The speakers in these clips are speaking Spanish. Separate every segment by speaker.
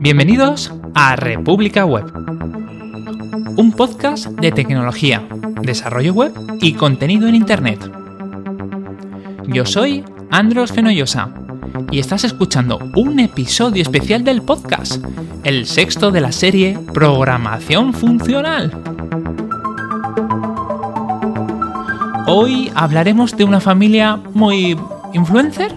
Speaker 1: Bienvenidos a República Web, un podcast de tecnología, desarrollo web y contenido en Internet. Yo soy Andros Fenollosa y estás escuchando un episodio especial del podcast, el sexto de la serie Programación Funcional. Hoy hablaremos de una familia muy influencer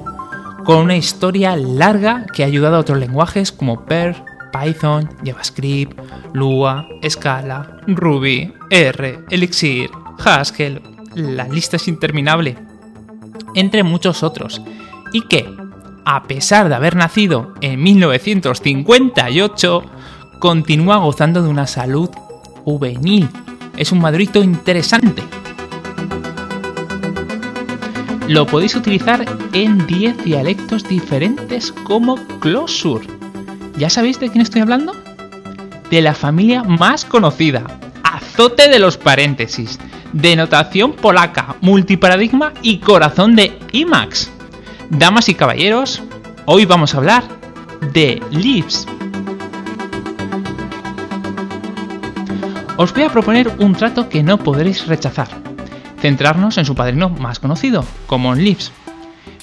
Speaker 1: con una historia larga que ha ayudado a otros lenguajes como Perl, Python, JavaScript, Lua, Scala, Ruby, R, Elixir, Haskell, la lista es interminable, entre muchos otros, y que, a pesar de haber nacido en 1958, continúa gozando de una salud juvenil. Es un madrito interesante lo podéis utilizar en 10 dialectos diferentes como Closure. ¿Ya sabéis de quién estoy hablando? De la familia más conocida, azote de los paréntesis, denotación polaca, multiparadigma y corazón de IMAX. Damas y caballeros, hoy vamos a hablar de Lisp. Os voy a proponer un trato que no podréis rechazar centrarnos en su padrino más conocido, Common Lips.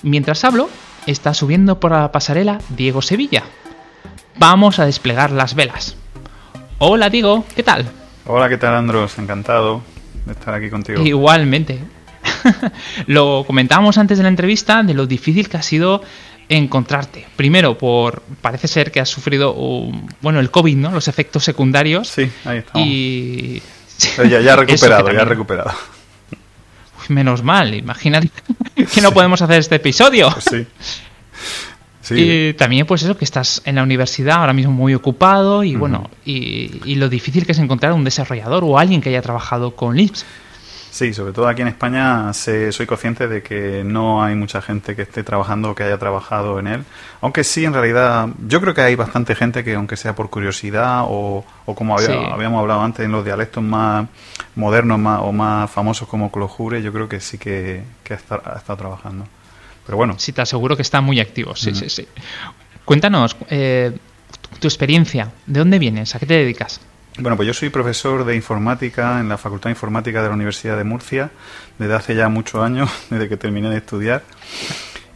Speaker 1: Mientras hablo, está subiendo por la pasarela Diego Sevilla. Vamos a desplegar las velas. Hola Diego, ¿qué tal?
Speaker 2: Hola, ¿qué tal Andros? Encantado de estar aquí contigo.
Speaker 1: Igualmente. lo comentábamos antes de la entrevista de lo difícil que ha sido encontrarte. Primero, por parece ser que has sufrido bueno el COVID, ¿no? Los efectos secundarios.
Speaker 2: Sí, ahí estamos.
Speaker 1: Y
Speaker 2: ya, ya recuperado, ya recuperado
Speaker 1: menos mal, imagínate que no podemos hacer este episodio.
Speaker 2: Sí.
Speaker 1: Y también, pues eso, que estás en la universidad ahora mismo muy ocupado y bueno, y, lo difícil que es encontrar un desarrollador o alguien que haya trabajado con Lisp.
Speaker 2: Sí, sobre todo aquí en España soy consciente de que no hay mucha gente que esté trabajando o que haya trabajado en él. Aunque sí, en realidad, yo creo que hay bastante gente que, aunque sea por curiosidad o, como habíamos hablado antes, en los dialectos más modernos más, o más famosos como Clojure, yo creo que sí que, ha, estado, trabajando. Pero bueno.
Speaker 1: Sí, te aseguro que está muy activo. Sí, sí, sí. Cuéntanos eh, tu experiencia. ¿De dónde vienes? ¿A qué te dedicas?
Speaker 2: Bueno, pues yo soy profesor de informática en la Facultad de Informática de la Universidad de Murcia desde hace ya muchos años, desde que terminé de estudiar.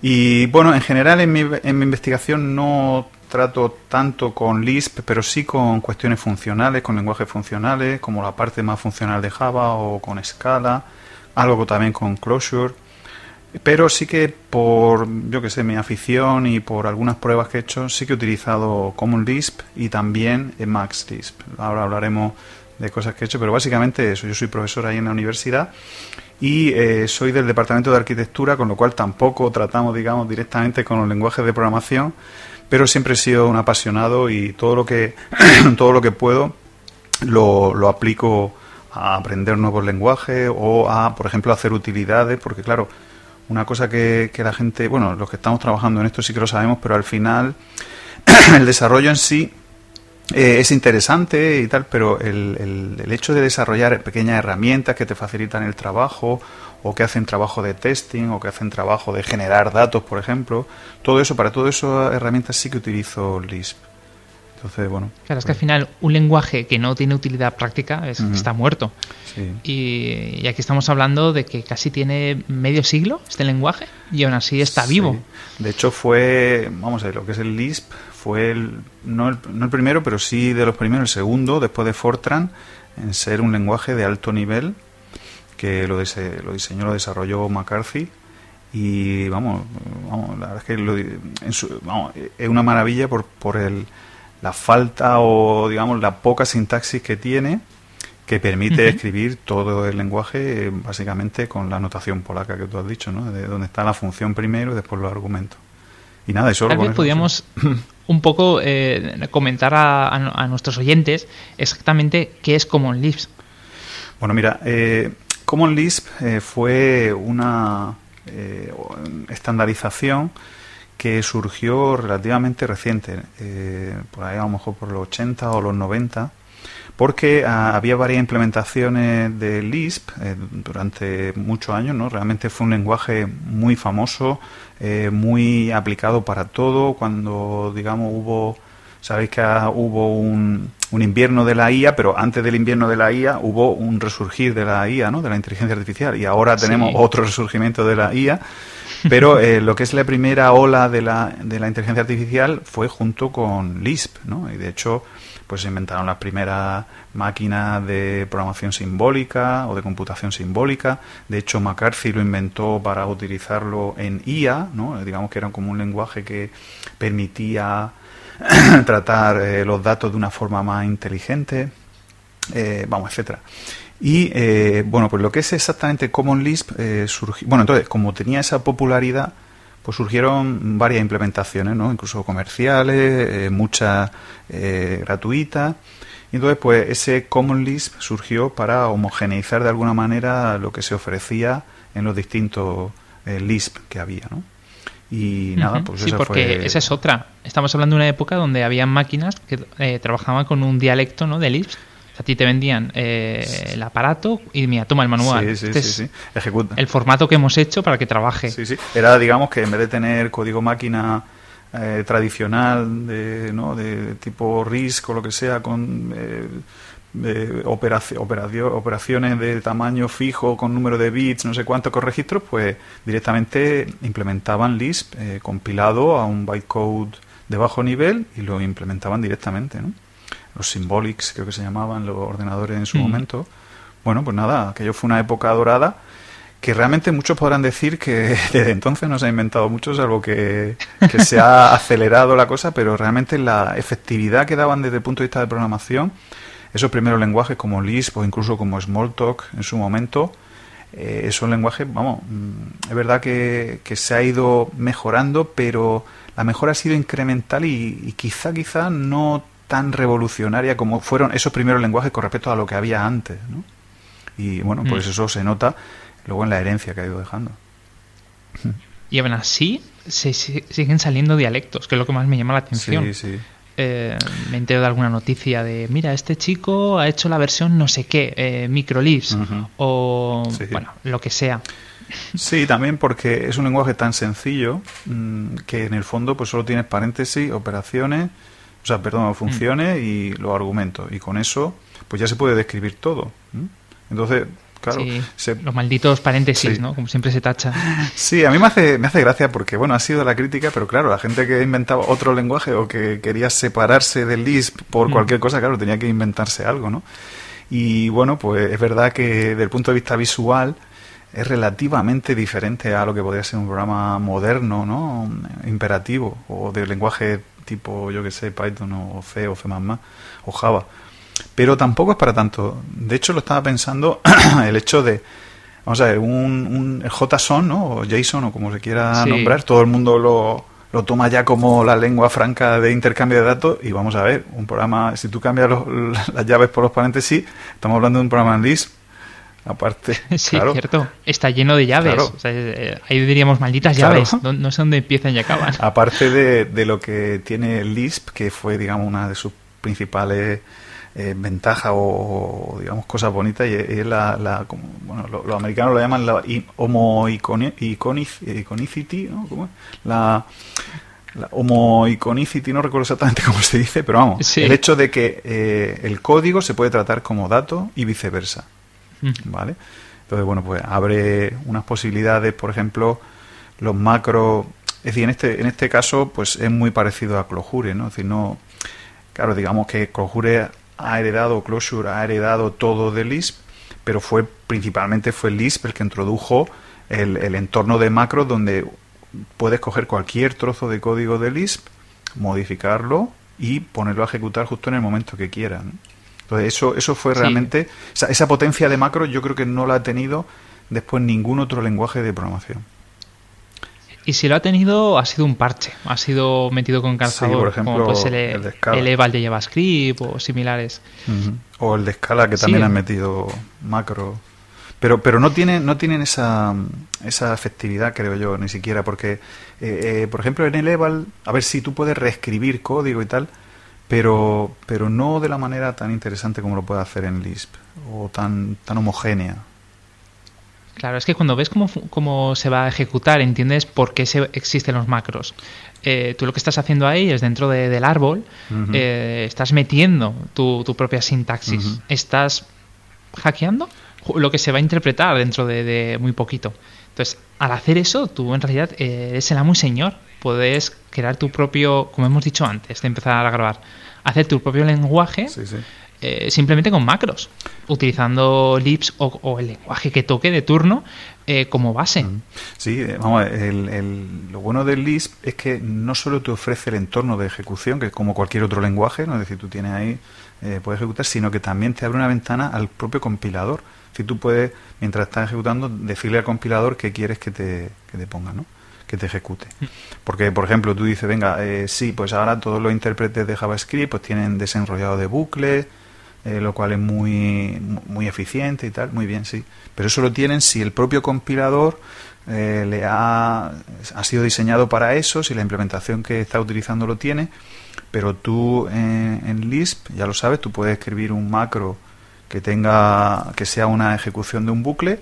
Speaker 2: Y bueno, en general en mi, en mi investigación no trato tanto con Lisp, pero sí con cuestiones funcionales, con lenguajes funcionales, como la parte más funcional de Java o con Scala, algo también con Closure. Pero sí que por, yo que sé, mi afición y por algunas pruebas que he hecho, sí que he utilizado Common Lisp y también Max Lisp. Ahora hablaremos de cosas que he hecho, pero básicamente eso. Yo soy profesor ahí en la universidad y eh, soy del departamento de arquitectura, con lo cual tampoco tratamos, digamos, directamente con los lenguajes de programación, pero siempre he sido un apasionado y todo lo que, todo lo que puedo lo, lo aplico a aprender nuevos lenguajes o a, por ejemplo, hacer utilidades, porque claro, una cosa que, que la gente, bueno, los que estamos trabajando en esto sí que lo sabemos, pero al final el desarrollo en sí eh, es interesante y tal, pero el, el, hecho de desarrollar pequeñas herramientas que te facilitan el trabajo o que hacen trabajo de testing o que hacen trabajo de generar datos, por ejemplo, todo eso, para todo eso herramientas sí que utilizo Lisp. Entonces, bueno.
Speaker 1: Claro, es que al final un lenguaje que no tiene utilidad práctica está muerto. Y, aquí estamos hablando de que casi tiene medio siglo este lenguaje y aún así está vivo.
Speaker 2: De hecho, fue, vamos a ver, lo que es el Lisp fue el, no, el, no el primero, pero sí de los primeros, el segundo, después de Fortran, en ser un lenguaje de alto nivel que lo, lo diseñó, lo desarrolló McCarthy y vamos, vamos la verdad es que lo, es una maravilla por, por el la falta o, digamos, la poca sintaxis que tiene que permite escribir todo el lenguaje básicamente con la notación polaca que tú has dicho, ¿no? De donde está la función primero y después los argumentos. Y nada, eso
Speaker 1: Tal vez podríamos un poco eh, comentar a, nuestros oyentes exactamente qué es Common Lisp.
Speaker 2: Bueno, mira, eh, Common Lisp eh, fue una estandarización que surgió relativamente reciente, eh, por ahí a lo mejor por los 80 o los 90, porque ah, había varias implementaciones de Lisp eh, durante muchos años, ¿no? Realmente fue un lenguaje muy famoso, eh, muy aplicado para todo. Cuando, digamos, hubo Sabéis que hubo un, un, invierno de la IA, pero antes del invierno de la IA hubo un resurgir de la IA, ¿no? de la inteligencia artificial, y ahora tenemos otro resurgimiento de la IA. Pero eh, lo que es la primera ola de la, de la inteligencia artificial fue junto con Lisp, ¿no? Y de hecho, pues se inventaron las primeras máquinas de programación simbólica o de computación simbólica. De hecho, McCarthy lo inventó para utilizarlo en IA, ¿no? Digamos que era como un lenguaje que permitía tratar eh, los datos de una forma más inteligente, eh, vamos, etcétera. Y eh, bueno, pues lo que es exactamente Common Lisp surgió. Bueno, entonces, como tenía esa popularidad, pues surgieron varias implementaciones, ¿no? Incluso comerciales, muchas gratuitas. Y entonces, pues ese Common Lisp surgió para homogeneizar de alguna manera lo que se ofrecía en los distintos Lisp que había, ¿no? Y nada, pues
Speaker 1: sí, porque esa es otra. Estamos hablando de una época donde había máquinas que eh, trabajaban con un dialecto ¿no? de Lisp. A ti te vendían eh, el aparato y mira, toma el manual.
Speaker 2: Sí, sí, este sí, Ejecuta.
Speaker 1: El formato que hemos hecho para que trabaje.
Speaker 2: Sí, sí. Era, digamos, que en vez de tener código máquina eh, tradicional de, ¿no? de tipo RISC o lo que sea, con de operaciones de tamaño fijo con número de bits, no sé cuántos con registros, pues directamente implementaban Lisp eh, compilado a un bytecode de bajo nivel y lo implementaban directamente. ¿no? Los symbolics, creo que se llamaban los ordenadores en su mm. momento. Bueno, pues nada, aquello fue una época dorada que realmente muchos podrán decir que desde entonces no se ha inventado mucho, salvo que, que se ha acelerado la cosa, pero realmente la efectividad que daban desde el punto de vista de programación esos primeros lenguajes como Lisp o incluso como Smalltalk en su momento, eh, esos lenguajes, vamos, mm, es verdad que, se ha ido mejorando, pero la mejora ha sido incremental y, quizá, quizá no tan revolucionaria como fueron esos primeros lenguajes con respecto a lo que había antes, ¿no? Y bueno, pues mm. eso se nota luego en la herencia que ha ido dejando.
Speaker 1: Y aún así se, siguen saliendo dialectos, que es lo que más me llama la atención.
Speaker 2: Sí, sí.
Speaker 1: Eh, me entero de alguna noticia de, mira, este chico ha hecho la versión no sé qué, eh, o bueno, lo que sea.
Speaker 2: Sí, también porque es un lenguaje tan sencillo mm, que en el fondo pues solo tienes paréntesis, operaciones, o sea, perdón, mm. funciones y los argumentos. Y con eso pues ya se puede describir todo. Entonces,
Speaker 1: los malditos paréntesis, ¿no? Como siempre se tacha.
Speaker 2: Sí, a mí me hace, me hace gracia porque, bueno, ha sido la crítica, pero claro, la gente que inventaba otro lenguaje o que quería separarse del Lisp por mm. cualquier cosa, claro, tenía que inventarse algo, ¿no? Y bueno, pues es verdad que desde el punto de vista visual es relativamente diferente a lo que podría ser un programa moderno, ¿no? Imperativo o de lenguaje tipo, yo que sé, Python o C o C++ o Java. Pero tampoco es para tanto. De hecho, lo estaba pensando el hecho de, vamos a ver, un, un JSON, ¿no? O JSON, o como se quiera nombrar, todo el mundo lo, lo toma ya como la lengua franca de intercambio de datos y vamos a ver, un programa, si tú cambias las llaves por los paréntesis, estamos hablando de un programa en Lisp, aparte.
Speaker 1: Sí, cierto, está lleno de llaves, eh, ahí diríamos malditas llaves, no, no, sé dónde empiezan y acaban.
Speaker 2: Aparte de, de lo que tiene Lisp, que fue, digamos, una de sus principales eh, ventaja o, digamos cosas bonitas y es la, la como, bueno los americanos lo llaman la homo iconicity ¿no? la la homo iconicity no recuerdo exactamente cómo se dice pero vamos el hecho de que eh, el código se puede tratar como dato y viceversa vale entonces bueno pues abre unas posibilidades por ejemplo los macros es decir en este en este caso pues es muy parecido a Clojure no es decir no claro digamos que Clojure ha heredado, Closure ha heredado todo de Lisp, pero fue principalmente fue Lisp el que introdujo el, el entorno de macros donde puedes coger cualquier trozo de código de Lisp, modificarlo y ponerlo a ejecutar justo en el momento que quieras. Entonces, eso, eso fue realmente. esa potencia de macros yo creo que no la ha tenido después ningún otro lenguaje de programación.
Speaker 1: Y si lo ha tenido, ha sido un parche, ha sido metido con calzador, por ejemplo, como pues el, el, Eval de JavaScript o similares.
Speaker 2: O el de Scala, que también han metido macro. Pero, pero no tienen, no tienen esa, esa efectividad, creo yo, ni siquiera, porque, eh, eh, por ejemplo, en el Eval, a ver si tú puedes reescribir código y tal, pero, pero no de la manera tan interesante como lo puede hacer en Lisp, o tan, tan homogénea.
Speaker 1: Claro, es que cuando ves cómo, cómo se va a ejecutar, entiendes por qué se, existen los macros. Eh, tú lo que estás haciendo ahí es dentro del árbol, eh, estás metiendo tu, propia sintaxis, estás hackeando lo que se va a interpretar dentro de, muy poquito. Entonces, al hacer eso, tú en realidad eh, eres el amo y señor. Puedes crear tu propio, como hemos dicho antes de empezar a grabar, hacer tu propio lenguaje. Sí, sí eh, simplemente con macros, utilizando lips o, el lenguaje que toque de turno eh, como base.
Speaker 2: Sí, eh, vamos, el, lo bueno del Lisp es que no solo te ofrece el entorno de ejecución, que es como cualquier otro lenguaje, ¿no? es decir, tú tienes ahí, puedes ejecutar, sino que también te abre una ventana al propio compilador. Si tú puedes, mientras estás ejecutando, decirle al compilador qué quieres que te, que te ponga, ¿no? Te ejecute. Porque, por ejemplo, tú dices, venga, sí, pues ahora todos los intérpretes de JavaScript pues tienen desenrollado de bucles, eh, lo cual es muy, muy eficiente y tal, muy bien, sí. Pero eso lo tienen si el propio compilador eh, le ha, ha sido diseñado para eso, si la implementación que está utilizando lo tiene, pero tú eh, en Lisp, ya lo sabes, tú puedes escribir un macro que tenga que sea una ejecución de un bucle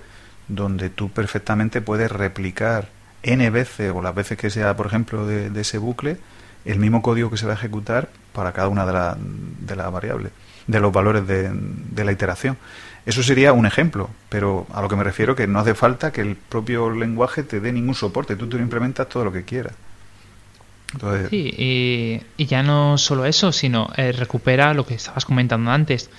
Speaker 2: donde tú perfectamente puedes replicar n veces o las veces que sea, por ejemplo, de, ese bucle, el mismo código que se va a ejecutar para cada una de, de las variables de los valores de, de la iteración. Eso sería un ejemplo, pero a lo que me refiero que no hace falta que el propio lenguaje te dé ningún soporte, tú te lo implementas todo lo que quieras.
Speaker 1: Sí, y, ya no solo eso, sino eh, recupera lo que estabas comentando antes,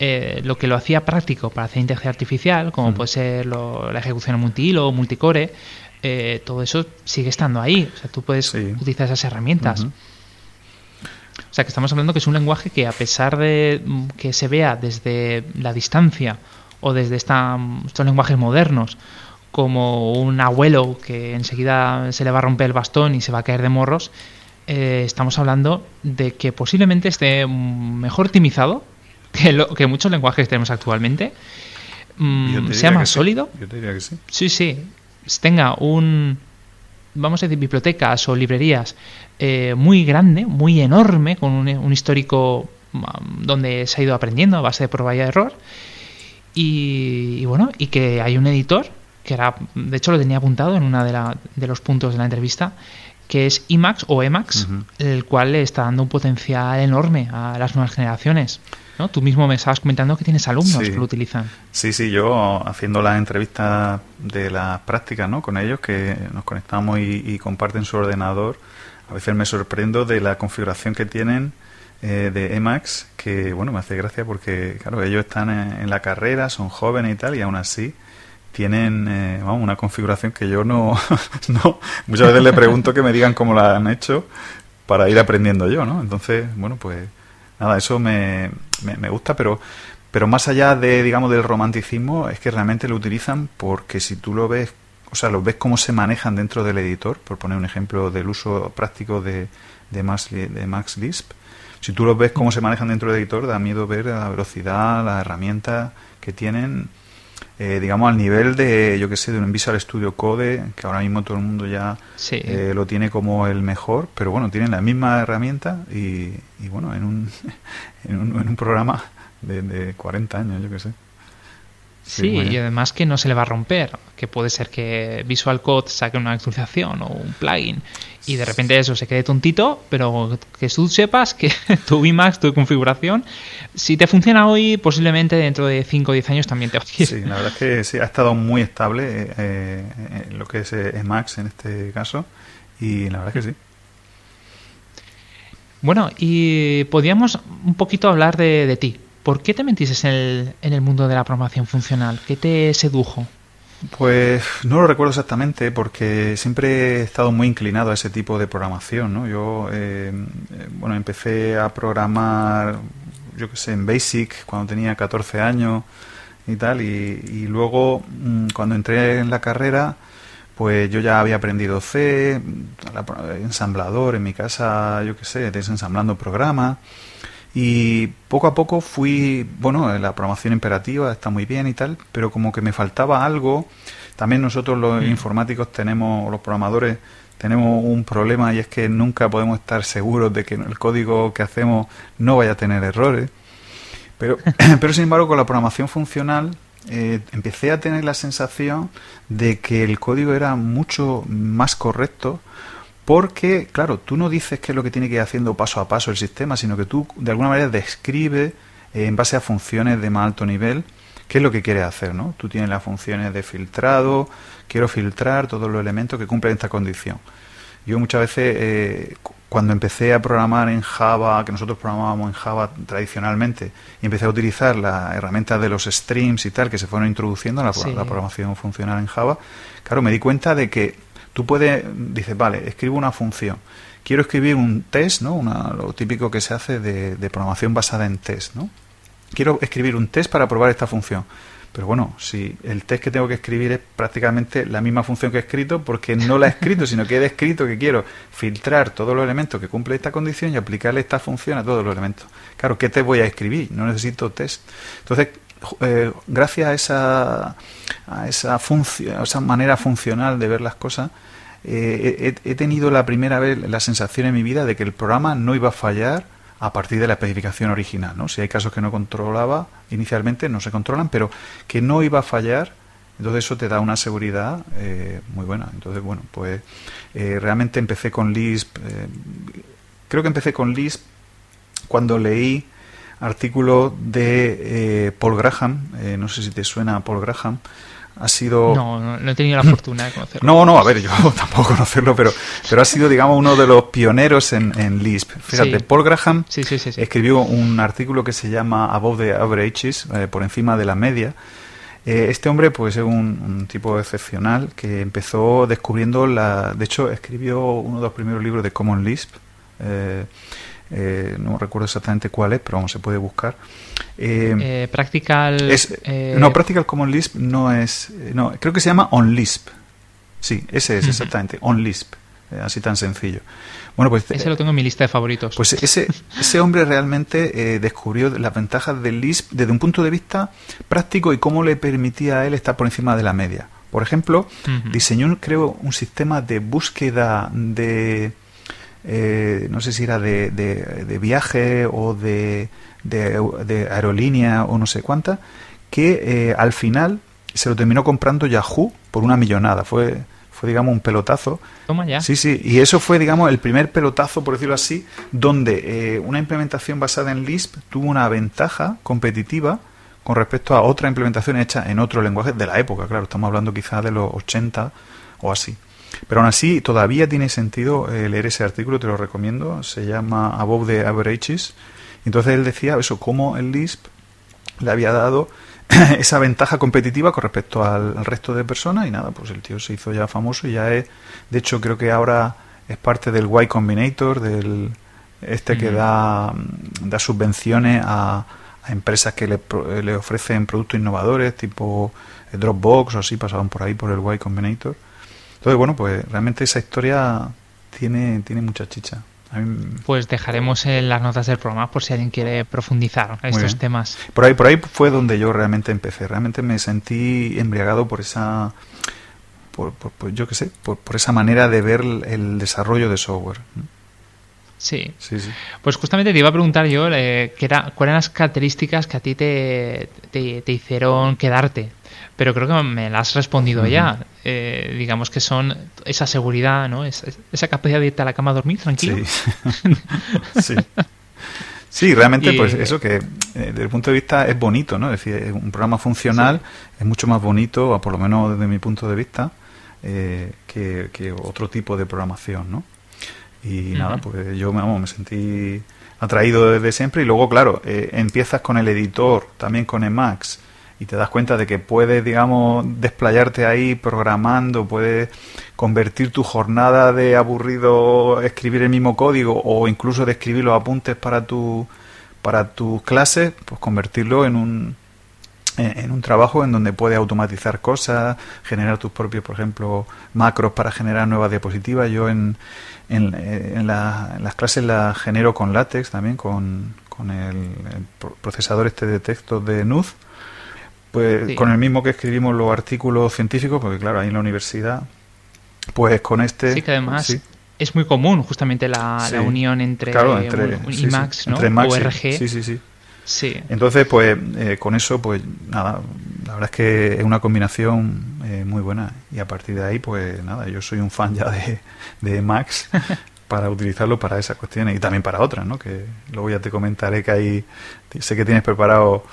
Speaker 1: eh, lo que lo hacía práctico para hacer inteligencia artificial, como puede ser la ejecución en multihilo o multicore, eh, todo eso sigue estando ahí. O sea, tú puedes utilizar esas herramientas. O sea, que estamos hablando que es un lenguaje que a pesar de mm, que se vea desde la distancia o desde esta, estos lenguajes modernos como un abuelo que enseguida se le va a romper el bastón y se va a caer de morros, eh, estamos hablando de que posiblemente esté mejor optimizado que, lo, que muchos lenguajes que tenemos actualmente, mm, sea más sólido.
Speaker 2: Yo te diría que sí.
Speaker 1: Sí, sí. Tenga un, vamos a decir, bibliotecas o librerías eh, muy grande, muy enorme, con un, histórico mm, donde se ha ido aprendiendo a base de prueba y error. Y, bueno, y que hay un editor, que era, de hecho lo tenía apuntado en uno de, de los puntos de la entrevista, que es Emacs o Emacs, el cual le está dando un potencial enorme a las nuevas generaciones. ¿No? Tú mismo me estabas comentando que tienes alumnos que lo utilizan.
Speaker 2: Sí, sí, yo haciendo las entrevistas de las prácticas ¿no? con ellos, que nos conectamos y, comparten su ordenador, a veces me sorprendo de la configuración que tienen eh, de Emacs, que bueno, me hace gracia porque, claro, ellos están en, la carrera, son jóvenes y tal, y aún así tienen eh, vamos, una configuración que yo no, no, muchas veces le pregunto que me digan cómo la han hecho para ir aprendiendo yo, ¿no? Entonces, bueno, pues nada, eso me, me, gusta, pero, pero más allá de, digamos, del romanticismo, es que realmente lo utilizan porque si tú lo ves, o sea, lo ves cómo se manejan dentro del editor, por poner un ejemplo del uso práctico de, de, Max, de Max Lisp, si tú lo ves cómo se manejan dentro del editor, da miedo ver la velocidad, las herramientas que tienen, eh, digamos, al nivel de, yo que sé, de un Visual Studio Code, que ahora mismo todo el mundo ya eh, lo tiene como el mejor, pero bueno, tienen la misma herramienta y, y bueno, en un, en un, en un programa de, de 40 años, yo que sé.
Speaker 1: Sí, y además que no se le va a romper, que puede ser que Visual Code saque una actualización o un plugin y de repente eso se quede tontito, pero que tú sepas que tu VMAX, tu configuración, si te funciona hoy, posiblemente dentro de 5 o 10 años también te va a
Speaker 2: Sí, la verdad es que sí, ha estado muy estable eh, eh, lo que es Emacs en este caso y la verdad es que sí.
Speaker 1: Bueno, y podríamos un poquito hablar de, de ti. ¿Por qué te metiste en el, en el mundo de la programación funcional? ¿Qué te sedujo?
Speaker 2: Pues no lo recuerdo exactamente porque siempre he estado muy inclinado a ese tipo de programación. ¿no? Yo, eh, bueno, empecé a programar, yo qué sé, en Basic cuando tenía 14 años y tal, y, luego mm, cuando entré en la carrera, pues yo ya había aprendido C, ensamblador en mi casa, yo qué sé, desensamblando programas. Y poco a poco fui, bueno, la programación imperativa está muy bien y tal, pero como que me faltaba algo. También nosotros los mm. informáticos tenemos, los programadores, tenemos un problema y es que nunca podemos estar seguros de que el código que hacemos no vaya a tener errores. Pero, pero sin embargo, con la programación funcional eh, empecé a tener la sensación de que el código era mucho más correcto porque, claro, tú no dices qué es lo que tiene que ir haciendo paso a paso el sistema, sino que tú de alguna manera describes eh, en base a funciones de más alto nivel qué es lo que quieres hacer, ¿no? Tú tienes las funciones de filtrado, quiero filtrar todos los elementos que cumplen esta condición. Yo muchas veces, eh, cuando empecé a programar en Java, que nosotros programábamos en Java tradicionalmente, y empecé a utilizar las herramientas de los streams y tal, que se fueron introduciendo en la, la programación funcional en Java, claro, me di cuenta de que tú puedes, dices, vale, escribo una función, quiero escribir un test, ¿no? Una, lo típico que se hace de, programación basada en test, ¿no? Quiero escribir un test para probar esta función pero bueno, si el test que tengo que escribir es prácticamente la misma función que he escrito, porque no la he escrito, sino que he descrito que quiero filtrar todos los elementos que cumplen esta condición y aplicarle esta función a todos los elementos. Claro, ¿qué test voy a escribir? No necesito test. Entonces, eh, gracias a esa, a esa, a esa manera funcional de ver las cosas, eh, he, tenido la primera vez la sensación en mi vida de que el programa no iba a fallar a partir de la especificación original. Si hay casos que no controlaba inicialmente, no se controlan, pero que no iba a fallar, entonces eso te da una seguridad eh, muy buena. Entonces, bueno, pues realmente empecé con Lisp, creo que empecé con Lisp cuando leí artículos de Paul Graham, no sé si te suena Paul Graham, ha sido...
Speaker 1: No, no, he tenido la fortuna de conocerlo.
Speaker 2: No, no, a ver, yo tampoco conocerlo, pero, pero ha sido, digamos, uno de los pioneros en, en Lisp. Fíjate, Paul Graham escribió un artículo que se llama Above the Averages, eh, por encima de la media. Eh, este hombre, pues, es un, tipo excepcional que empezó descubriendo la... De hecho, escribió uno de los primeros libros de Common Lisp. Eh, eh, no recuerdo exactamente cuál es, pero vamos, se puede buscar.
Speaker 1: Eh, eh practical.
Speaker 2: Eh, no, Practical Common Lisp no es. No, creo que se llama OnLisp. Sí, ese es exactamente, OnLisp. así tan sencillo.
Speaker 1: Bueno, pues, ese lo tengo en mi lista de favoritos.
Speaker 2: Pues ese, ese hombre realmente descubrió las ventajas del Lisp desde un punto de vista práctico y cómo le permitía a él estar por encima de la media. Por ejemplo, diseñó, creo, un sistema de búsqueda de eh, no sé si era de, de, viaje o de, de, aerolínea o no sé cuánta, que eh, al final se lo terminó comprando Yahoo por una millonada. Fue, fue digamos, un pelotazo.
Speaker 1: Toma ya.
Speaker 2: Sí, sí, y eso fue, digamos, el primer pelotazo, por decirlo así, donde eh, una implementación basada en Lisp tuvo una ventaja competitiva con respecto a otra implementación hecha en otro lenguaje de la época, claro, estamos hablando quizás de los 80 o así. Pero aún así, todavía tiene sentido eh, leer ese artículo, te lo recomiendo. Se llama Above the Averages. Entonces él decía eso, cómo el Lisp le había dado esa ventaja competitiva con respecto al, resto de personas y nada, pues el tío se hizo ya famoso y ya es, de hecho creo que ahora es parte del Y Combinator, del este que da, da subvenciones a, a empresas que le, le, ofrecen productos innovadores tipo Dropbox o así, pasaban por ahí por el Y Combinator. Entonces, bueno, pues realmente esa historia tiene, tiene mucha chicha.
Speaker 1: Pues dejaremos en las notas del programa por si alguien quiere profundizar en estos temas.
Speaker 2: Por ahí, por ahí fue donde yo realmente empecé. Realmente me sentí embriagado por esa, por, yo qué sé, por, esa manera de ver el desarrollo de software.
Speaker 1: Sí. sí, sí. Pues justamente te iba a preguntar yo eh, era, cuáles eran las características que a ti te, te hicieron quedarte pero creo que me la has respondido ya. Eh, digamos que son esa seguridad, ¿no? esa capacidad de irte a la cama a dormir tranquilo.
Speaker 2: Sí. sí. realmente, pues eso que eh, desde el punto de vista es bonito, ¿no? Es decir, un programa funcional es mucho más bonito, o por lo menos desde mi punto de vista, eh, que, otro tipo de programación, ¿no? Y nada, pues yo me sentí atraído desde siempre. Y luego, claro, empiezas con el editor, también con Emacs, y te das cuenta de que puedes, digamos, desplayarte ahí programando, puedes convertir tu jornada de aburrido escribir el mismo código o incluso de escribir los apuntes para tu para tus clases, pues convertirlo en un en un trabajo en donde puedes automatizar cosas, generar tus propios, por ejemplo, macros para generar nuevas diapositivas. Yo en, en, en, las clases las genero con látex también, con, con el, el, procesador este de texto de NUZ pues con el mismo que escribimos los artículos científicos, porque claro, ahí en la universidad, pues con este...
Speaker 1: Sí, que además es muy común justamente la, unión entre,
Speaker 2: entre
Speaker 1: IMAX, ¿no?
Speaker 2: sí, sí, sí. Sí. Entonces, pues eh, con eso, pues nada, la verdad es que es una combinación eh, muy buena. Y a partir de ahí, pues nada, yo soy un fan ya de, de Max para utilizarlo para esas cuestiones y también para otras, ¿no? Que luego ya te comentaré que hay, sé que tienes preparado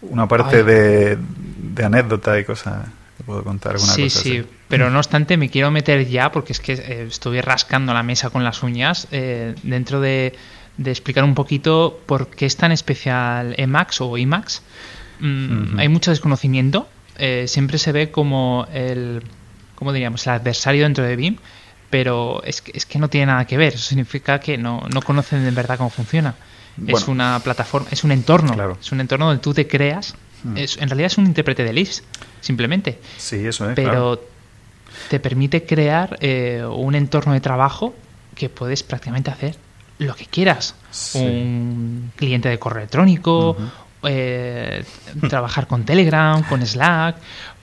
Speaker 2: una parte de, de anécdotas y cosas. Te puedo contar alguna
Speaker 1: sí,
Speaker 2: cosa.
Speaker 1: Sí, sí, pero no obstante me quiero meter ya porque es que eh, estuve rascando la mesa con las uñas eh, dentro de, de, explicar un poquito por qué es tan especial Emacs o IMAX. Mm, Hay mucho desconocimiento. Eh, siempre se ve como el, ¿cómo diríamos? El adversario dentro de BIM pero es que, es que no tiene nada que ver. Eso significa que no, no conocen de verdad cómo funciona. Es una plataforma, es un entorno. Es un entorno donde tú te creas. Hmm. Es, en realidad es un intérprete de LIS, simplemente.
Speaker 2: Sí, eso es.
Speaker 1: Pero te permite crear eh, un entorno de trabajo que puedes prácticamente hacer lo que quieras. Un cliente de correo electrónico, eh, trabajar con Telegram, con Slack,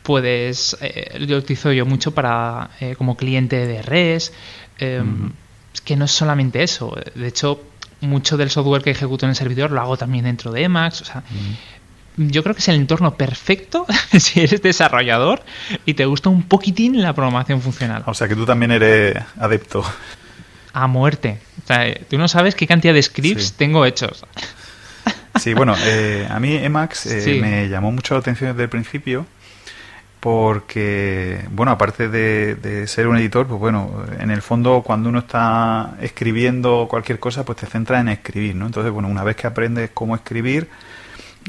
Speaker 1: puedes, eh, lo utilizo yo mucho para eh, como cliente de res, em, es que no es solamente eso, de hecho mucho del software que ejecuto en el servidor lo hago también dentro de Emacs, o sea, yo creo que es el entorno perfecto si eres desarrollador y te gusta un poquitín la programación funcional.
Speaker 2: O sea que tú también eres adepto.
Speaker 1: A muerte. O sea, tú no sabes qué cantidad de scripts tengo hechos.
Speaker 2: Sí, bueno, eh, a mí Emacs me llamó mucho la atención desde el principio porque, bueno, aparte de, ser un editor, pues bueno, en el fondo cuando uno está escribiendo cualquier cosa, pues te centra en escribir, ¿no? Entonces, bueno, una vez que aprendes cómo escribir,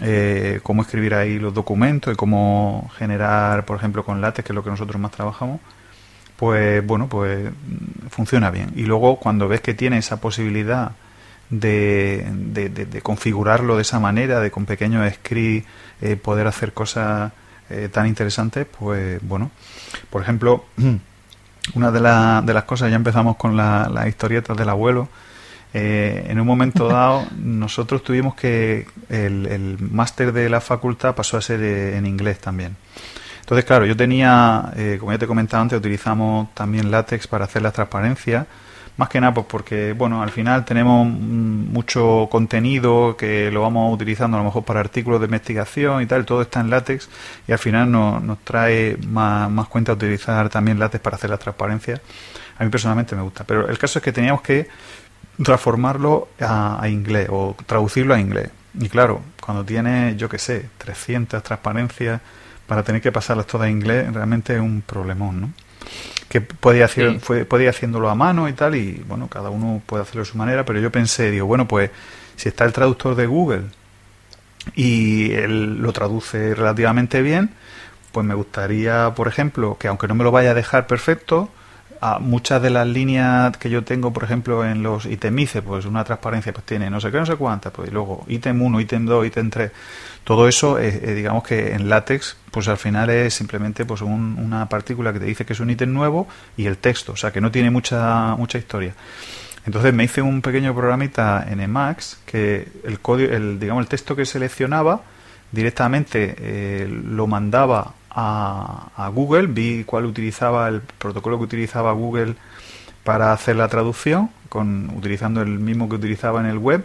Speaker 2: eh, cómo escribir ahí los documentos y cómo generar, por ejemplo, con látex, que es lo que nosotros más trabajamos, pues bueno, pues funciona bien. Y luego cuando ves que tiene esa posibilidad de, de, configurarlo de esa manera, de con pequeños scripts eh, poder hacer cosas eh, tan interesantes, pues bueno, por ejemplo, una de, de las cosas, ya empezamos con las historietas del abuelo, eh, en un momento dado nosotros tuvimos que el, el máster de la facultad pasó a ser eh, en inglés también. Entonces, claro, yo tenía, como ya te comentaba antes, utilizamos también látex para hacer las transparencias más que nada, pues porque, bueno, al final tenemos mucho contenido que lo vamos utilizando a lo mejor para artículos de investigación y tal, todo está en látex y al final nos, nos trae más, más cuenta utilizar también látex para hacer la transparencia. A mí personalmente me gusta, pero el caso es que teníamos que transformarlo a, inglés o traducirlo a inglés. Y claro, cuando tiene, yo qué sé, 300 transparencias para tener que pasarlas todas a inglés, realmente es un problemón, ¿no? que podía, hacer, fue, podía haciéndolo a mano y tal, y bueno, cada uno puede hacerlo de su manera, pero yo pensé, digo, bueno, pues si está el traductor de Google y él lo traduce relativamente bien, pues me gustaría, por ejemplo, que aunque no me lo vaya a dejar perfecto, a muchas de las líneas que yo tengo, por ejemplo, en los itemice, pues una transparencia pues tiene no sé qué, no sé cuántas, pues y luego ítem 1, ítem 2, ítem 3, todo eso, eh, eh, digamos que en látex, pues al final es simplemente pues una partícula que te dice que es un ítem nuevo y el texto, o sea que no tiene mucha, mucha historia. Entonces me hice un pequeño programita en Emacs que el código, el, digamos, el texto que seleccionaba directamente eh, lo mandaba a, a, Google, vi cuál utilizaba el protocolo que utilizaba Google para hacer la traducción, con, utilizando el mismo que utilizaba en el web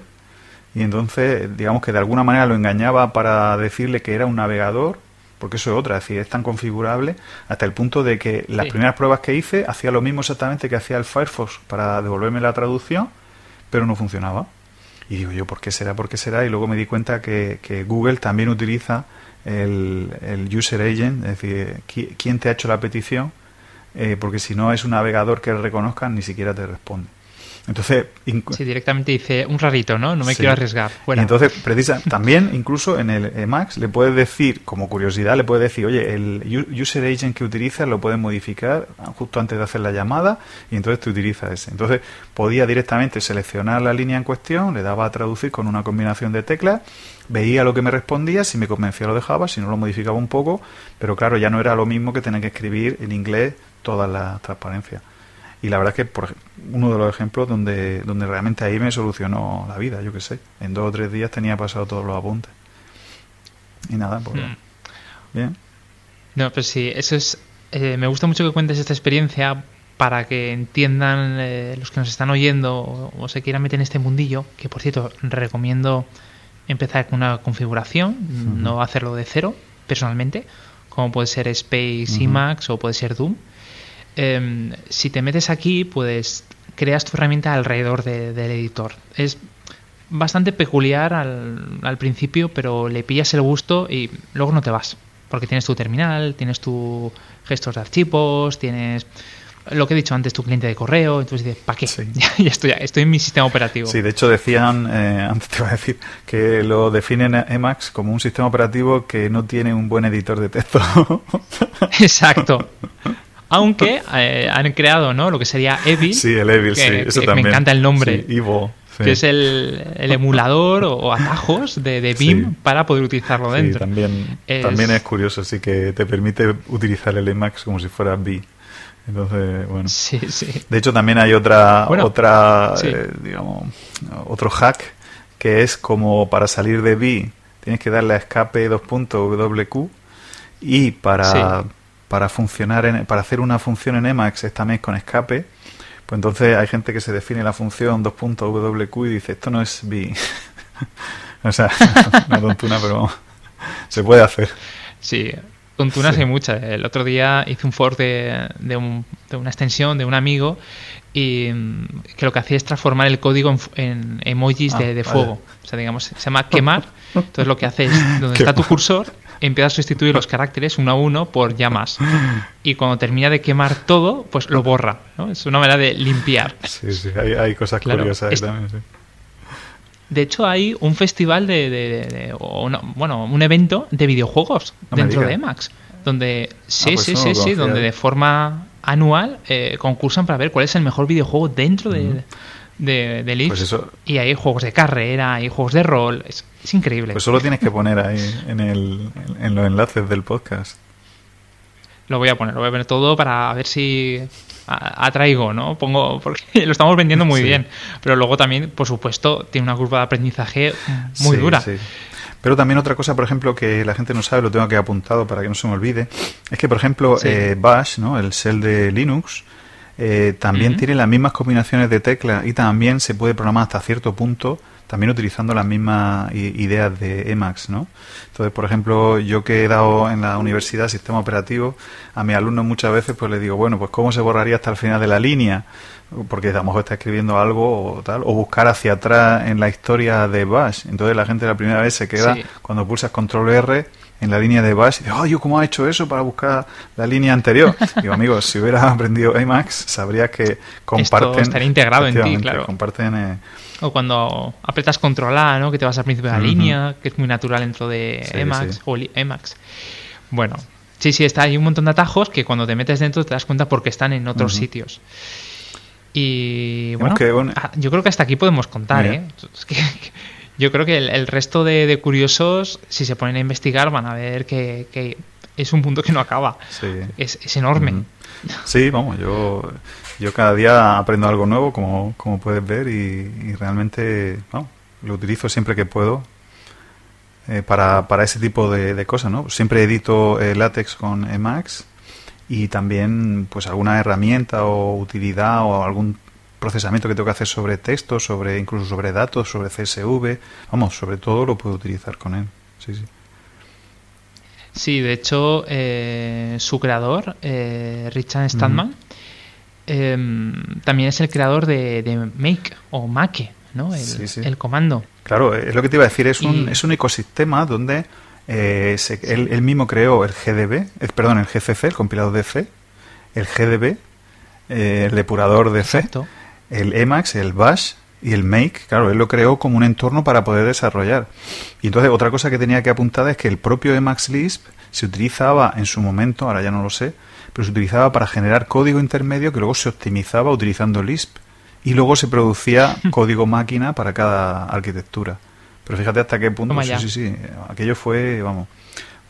Speaker 2: y entonces digamos que de alguna manera lo engañaba para decirle que era un navegador porque eso es otra, es decir, es tan configurable hasta el punto de que las primeras pruebas que hice hacía lo mismo exactamente que hacía el Firefox para devolverme la traducción, pero no funcionaba. Y digo yo, ¿por qué será? ¿Por qué será? Y luego me di cuenta que, Google también utiliza el, el, User Agent, es decir, quién te ha hecho la petición, eh, porque si no es un navegador que reconozcan, ni siquiera te responde. Entonces,
Speaker 1: sí, directamente dice un rarito, ¿no? No me quiero arriesgar.
Speaker 2: entonces, precisa, también incluso en el Emacs le puedes decir, como curiosidad, le puedes decir, oye, el user agent que utilizas lo puedes modificar justo antes de hacer la llamada y entonces te utiliza ese. Entonces, podía directamente seleccionar la línea en cuestión, le daba a traducir con una combinación de teclas, veía lo que me respondía, si me convencía lo dejaba, si no lo modificaba un poco, pero claro, ya no era lo mismo que tener que escribir en inglés todas las transparencias. Y la verdad es que por uno de los ejemplos donde, donde realmente ahí me solucionó la vida, yo qué sé. En dos o tres días tenía pasado todos los apuntes. Y nada, pues hmm. bien.
Speaker 1: No, pues sí, eso es... Eh, me gusta mucho que cuentes esta experiencia para que entiendan eh, los que nos están oyendo o, se quieran meter en este mundillo, que por cierto recomiendo empezar con una configuración, no hacerlo de cero, personalmente, como puede ser Space, Emacs o puede ser Doom. Em, si te metes aquí, pues creas tu herramienta alrededor del editor. Es bastante peculiar al, al, principio, pero le pillas el gusto y luego no te vas. Porque tienes tu terminal, tienes tu gestos de archivos, tienes lo que he dicho antes, tu cliente de correo, entonces dices, ¿para qué? ya, estoy, estoy en mi sistema operativo.
Speaker 2: Sí, de hecho decían, eh, antes te iba a decir, que lo definen Emacs como un sistema operativo que no tiene un buen editor de texto.
Speaker 1: Exacto. Aunque eh, han creado, ¿no? Lo que sería Evil.
Speaker 2: Sí, el Evil, sí, eso también.
Speaker 1: Me encanta el nombre.
Speaker 2: Sí, Evo
Speaker 1: que es el, emulador o, atajos de, de BIM para poder utilizarlo dentro.
Speaker 2: también, es... también es curioso, así que te permite utilizar el Emacs como si fuera B. Entonces, bueno.
Speaker 1: Sí, sí.
Speaker 2: De hecho, también hay otra, otra eh, digamos, otro hack que es como para salir de B tienes que darle a escape 2.wq y para, para funcionar en, para hacer una función en Emacs es también con escape pues entonces hay gente que se define la función 2.wq y dice, esto no es B. o sea, una tontuna, pero se puede hacer.
Speaker 1: Sí, tontunas hay muchas. El otro día hice un fork de, de, una extensión de un amigo y mm, que lo que hacía es transformar el código en, emojis de, ah, fuego. O sea, digamos, se llama quemar. Entonces lo que hace es, donde está tu cursor, empieza a sustituir los caracteres uno a uno por llamas. Y cuando termina de quemar todo, pues lo borra. ¿no? Es una manera de limpiar.
Speaker 2: Sí, sí, hay, cosas curiosas ahí también. Sí.
Speaker 1: De hecho, hay un festival de. bueno, un evento de videojuegos dentro de Emacs. Donde. Sí, ah, pues sí, sí, sí. Donde de forma anual eh, concursan para ver cuál es el mejor videojuego dentro de de, de pues y hay juegos de carrera, hay juegos de rol, es, increíble.
Speaker 2: Pues solo tienes que poner ahí en, el, en los enlaces del podcast.
Speaker 1: Lo voy a poner, lo voy a poner todo para ver si atraigo, ¿no? Pongo, porque lo estamos vendiendo muy bien, pero luego también, por supuesto, tiene una curva de aprendizaje muy dura.
Speaker 2: Pero también otra cosa, por ejemplo, que la gente no sabe, lo tengo aquí apuntado para que no se me olvide, es que, por ejemplo, eh, Bash, ¿no? El shell de Linux, eh, también tiene las mismas combinaciones de teclas y también se puede programar hasta cierto punto también utilizando las mismas ideas de Emacs, ¿no? Entonces, por ejemplo, yo que he dado en la universidad sistema operativo, a mis alumnos muchas veces pues les digo, bueno, pues cómo se borraría hasta el final de la línea, porque a lo mejor está escribiendo algo o tal, o buscar hacia atrás en la historia de Bash. Entonces la gente la primera vez se queda cuando pulsas control R en la línea de Bash y dice, oh, cómo ha hecho eso para buscar la línea anterior. Digo, amigos, si hubieras aprendido Emacs, sabrías que comparten... Esto
Speaker 1: integrado en ti, claro.
Speaker 2: Comparten... Eh,
Speaker 1: o cuando apretas control A, ¿no? Que te vas al principio de la línea, que es muy natural dentro de Emacs o Emacs. Bueno, sí, sí, está hay un montón de atajos que cuando te metes dentro te das cuenta porque están en otros sitios. Y bueno, ah, yo creo que hasta aquí podemos contar, ¿eh? yo creo que el, resto de, curiosos, si se ponen a investigar, van a ver que, es un punto que no acaba. Es, enorme.
Speaker 2: Sí, vamos, yo, yo cada día aprendo algo nuevo, como, como puedes ver, y, realmente lo utilizo siempre que puedo eh, para, para ese tipo de, cosas. ¿no? Siempre edito eh, látex con Emacs y también pues alguna herramienta o utilidad o algún procesamiento que tengo que hacer sobre texto, sobre incluso sobre datos, sobre CSV, vamos, sobre todo lo puedo utilizar con él. Sí, sí.
Speaker 1: Sí, de hecho, eh, su creador, eh, Richard Stadman, em, también es el creador de, Make o Make, ¿no? El, comando.
Speaker 2: Claro, es lo que te iba a decir, es, un, es un ecosistema donde eh, él, mismo creó el GDB, perdón, el GCC, el compilador de C, el GDB, el depurador de C, el Emacs, el Bash y el Make, claro, él lo creó como un entorno para poder desarrollar. Y entonces otra cosa que tenía que apuntar es que el propio Emacs Lisp se utilizaba en su momento, ahora ya no lo sé, pero se utilizaba para generar código intermedio que luego se optimizaba utilizando Lisp y luego se producía código máquina para cada arquitectura. Pero fíjate hasta qué punto, sí, sí, sí, aquello fue, vamos,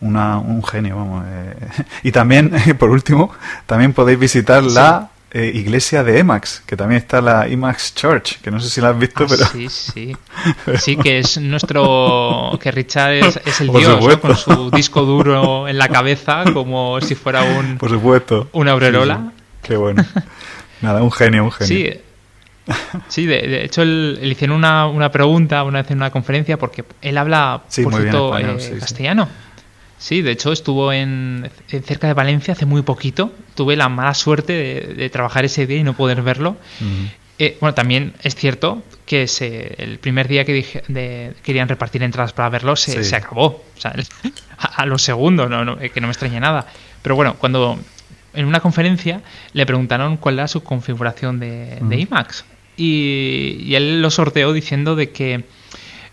Speaker 2: una, un genio, vamos. Eh. Y también, por último, también podéis visitar la eh, iglesia de Emacs, que también está la Emacs Church, que no sé si la has visto, ah, pero...
Speaker 1: Sí, sí. Sí, que es nuestro... que Richard es, el dios, con su disco duro en la cabeza, como si fuera un...
Speaker 2: Por supuesto.
Speaker 1: Una aureola.
Speaker 2: Qué bueno. Nada, un genio, un genio.
Speaker 1: Sí, Sí, de, hecho le hicieron una, una, pregunta una vez en una conferencia porque él habla, por cierto, eh, castellano. Sí, de hecho estuvo en, cerca de Valencia hace muy poquito. Tuve la mala suerte de, trabajar ese día y no poder verlo. Eh, bueno, también es cierto que se, el primer día que dije, querían repartir entradas para verlo se, acabó. O sea, a, los segundos, no, que no me extraña nada. Pero bueno, cuando en una conferencia le preguntaron cuál era su configuración de, IMAX. Y, y, él lo sorteó diciendo de que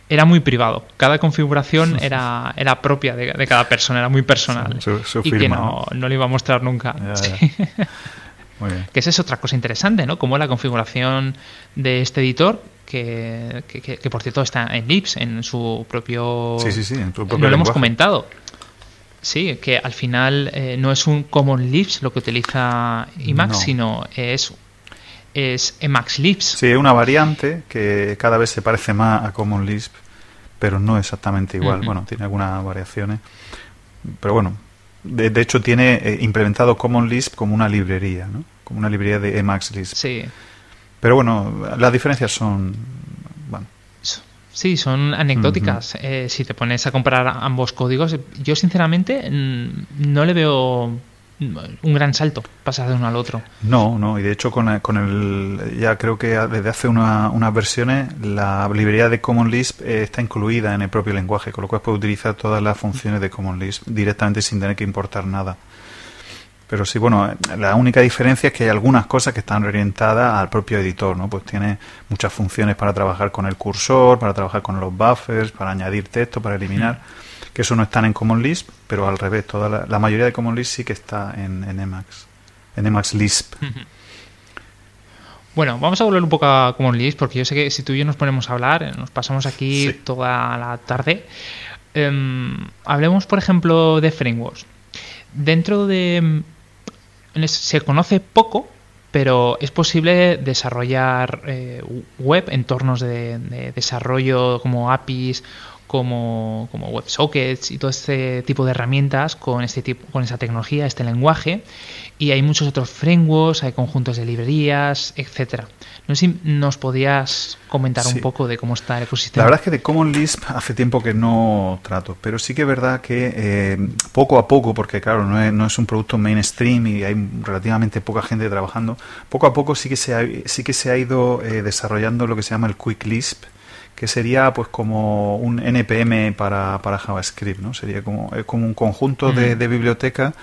Speaker 1: era muy privado. Cada configuración era, era propia de, cada persona, era muy personal. y que no, no, lo iba a mostrar nunca. Que esa es otra cosa interesante, ¿no? Como la configuración de este editor, que, que, por cierto está en Lips, en su propio...
Speaker 2: Sí, sí, sí, en
Speaker 1: propio No lo hemos comentado. Sí, que al final eh, no es un Common Lips lo que utiliza Emacs, sino es es Emacs Lisp.
Speaker 2: Sí, es una variante que cada vez se parece más a Common Lisp, pero no exactamente igual. Bueno, tiene algunas variaciones. Pero bueno, de, hecho tiene eh, implementado Common Lisp como una librería, ¿no? Como una librería de Emacs Lisp.
Speaker 1: Sí.
Speaker 2: Pero bueno, las diferencias son... Bueno.
Speaker 1: Sí, son anecdóticas. Eh, si te pones a comparar ambos códigos, yo sinceramente no le veo un gran salto pasar de uno al otro.
Speaker 2: No, no, y de hecho con, con el, ya creo que desde hace una, unas versiones la librería de Common Lisp eh, está incluida en el propio lenguaje, con lo cual puede utilizar todas las funciones de Common Lisp directamente sin tener que importar nada. Pero sí, bueno, la única diferencia es que hay algunas cosas que están orientadas al propio editor, ¿no? Pues tiene muchas funciones para trabajar con el cursor, para trabajar con los buffers, para añadir texto, para eliminar que eso no están en Common Lisp, pero al revés, toda la, mayoría de Common Lisp sí que está en, en Emacs, en Emacs Lisp.
Speaker 1: Bueno, vamos a volver un poco a Common Lisp, porque yo sé que si tú y yo nos ponemos a hablar, eh, nos pasamos aquí toda la tarde. Em, hablemos, por ejemplo, de frameworks. Dentro de... Em, se conoce poco, pero es posible desarrollar eh, web, entornos de, de, desarrollo como APIs como, como WebSockets y todo este tipo de herramientas con, este tipo, con esa tecnología, este lenguaje. Y hay muchos otros frameworks, hay conjuntos de librerías, etcétera. No sé si nos podías comentar un poco de cómo está el ecosistema.
Speaker 2: La verdad es que de Common Lisp hace tiempo que no trato, pero sí que es verdad que eh, poco a poco, porque claro, no es, no es, un producto mainstream y hay relativamente poca gente trabajando, poco a poco sí que se ha, sí que se ha ido eh, desarrollando lo que se llama el Quick Lisp, que sería pues como un npm para, para JavaScript, ¿no? Sería como, como un conjunto de, biblioteca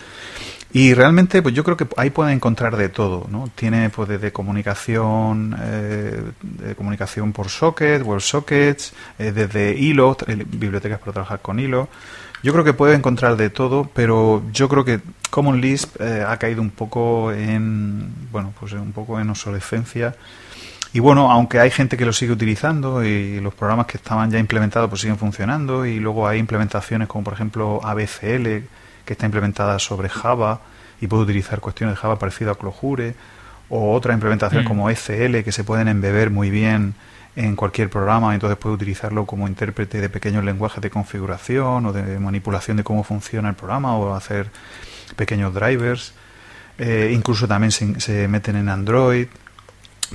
Speaker 2: y realmente pues yo creo que ahí pueden encontrar de todo, ¿no? Tiene pues desde comunicación, eh, de comunicación por socket, WebSockets, eh, desde hilo, eh, bibliotecas para trabajar con hilo. Yo creo que puede encontrar de todo, pero yo creo que Common Lisp ha caído un poco en, bueno, pues un poco en obsolescencia y bueno, aunque hay gente que lo sigue utilizando y los programas que estaban ya implementados pues siguen funcionando y luego hay implementaciones como por ejemplo ABCL que está implementada sobre Java y puede utilizar cuestiones de Java parecido a Clojure o otra implementación mm. como ECL que se pueden embeber muy bien en cualquier programa, entonces puede utilizarlo como intérprete de pequeños lenguajes de configuración o de manipulación de cómo funciona el programa o hacer pequeños drivers. Eh, incluso también se, meten en Android.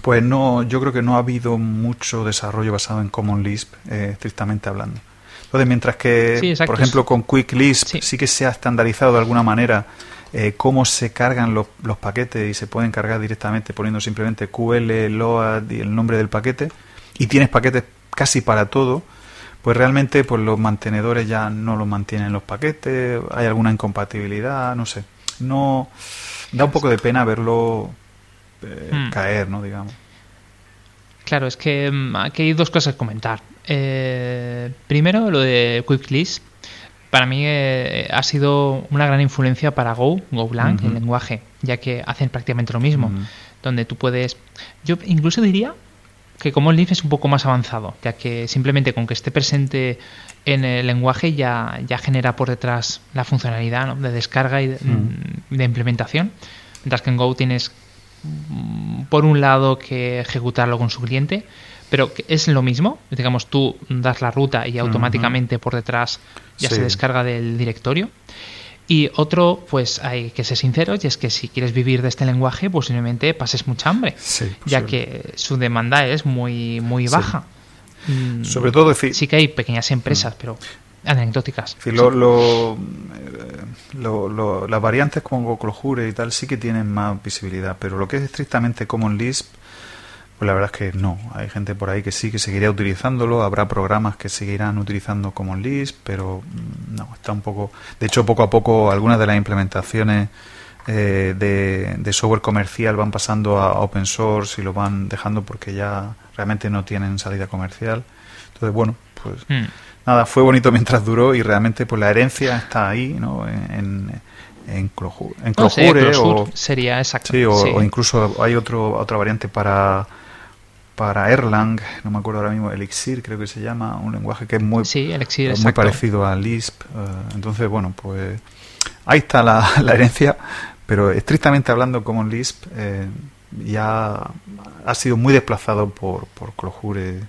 Speaker 2: Pues no, yo creo que no ha habido mucho desarrollo basado en Common Lisp, eh, estrictamente hablando. Entonces, mientras que, por ejemplo, con Quick Lisp sí. que se ha estandarizado de alguna manera eh, cómo se cargan los, los, paquetes y se pueden cargar directamente poniendo simplemente QL, LOAD y el nombre del paquete, y tienes paquetes casi para todo, pues realmente pues los mantenedores ya no los mantienen los paquetes, hay alguna incompatibilidad, no sé. No da un poco de pena verlo eh, hmm. caer, ¿no? Digamos.
Speaker 1: Claro, es que mm, aquí hay dos cosas que comentar. Eh, primero, lo de Quick List. Para mí eh, ha sido una gran influencia para Go, GoLang, el lenguaje, ya que hacen prácticamente lo mismo. Donde tú puedes. Yo incluso diría que como el Leaf es un poco más avanzado, ya que simplemente con que esté presente en el lenguaje ya, ya genera por detrás la funcionalidad de descarga y de implementación. Mientras que en Go tienes Mm, por un lado que ejecutarlo con su cliente, pero es lo mismo. Digamos, tú das la ruta y automáticamente por detrás ya se descarga del directorio. Y otro, pues hay que ser sinceros, y es que si quieres vivir de este lenguaje, posiblemente pases mucha hambre, ya que su demanda es muy, muy baja.
Speaker 2: Mm, Sobre todo,
Speaker 1: sí que hay pequeñas empresas, mm. pero anecdóticas.
Speaker 2: lo, lo, lo, las variantes como Clojure y tal sí que tienen más visibilidad, pero lo que es estrictamente Common Lisp, pues la verdad es que no. Hay gente por ahí que sí que seguiría utilizándolo, habrá programas que seguirán utilizando Common Lisp, pero mm, no, está un poco... De hecho, poco a poco algunas de las implementaciones eh, de, software comercial van pasando a open source y lo van dejando porque ya realmente no tienen salida comercial. Entonces, bueno, pues... Hmm nada, fue bonito mientras duró y realmente pues la herencia está ahí, ¿no? En, en, Clojure,
Speaker 1: o sería exacto.
Speaker 2: Sí, o, incluso hay otro otra variante para para Erlang, no me acuerdo ahora mismo, Elixir creo que se llama, un lenguaje que es muy, muy parecido a Lisp. Eh, entonces, bueno, pues ahí está la, la, herencia, pero estrictamente hablando como Lisp eh, ya ha sido muy desplazado por, por Clojure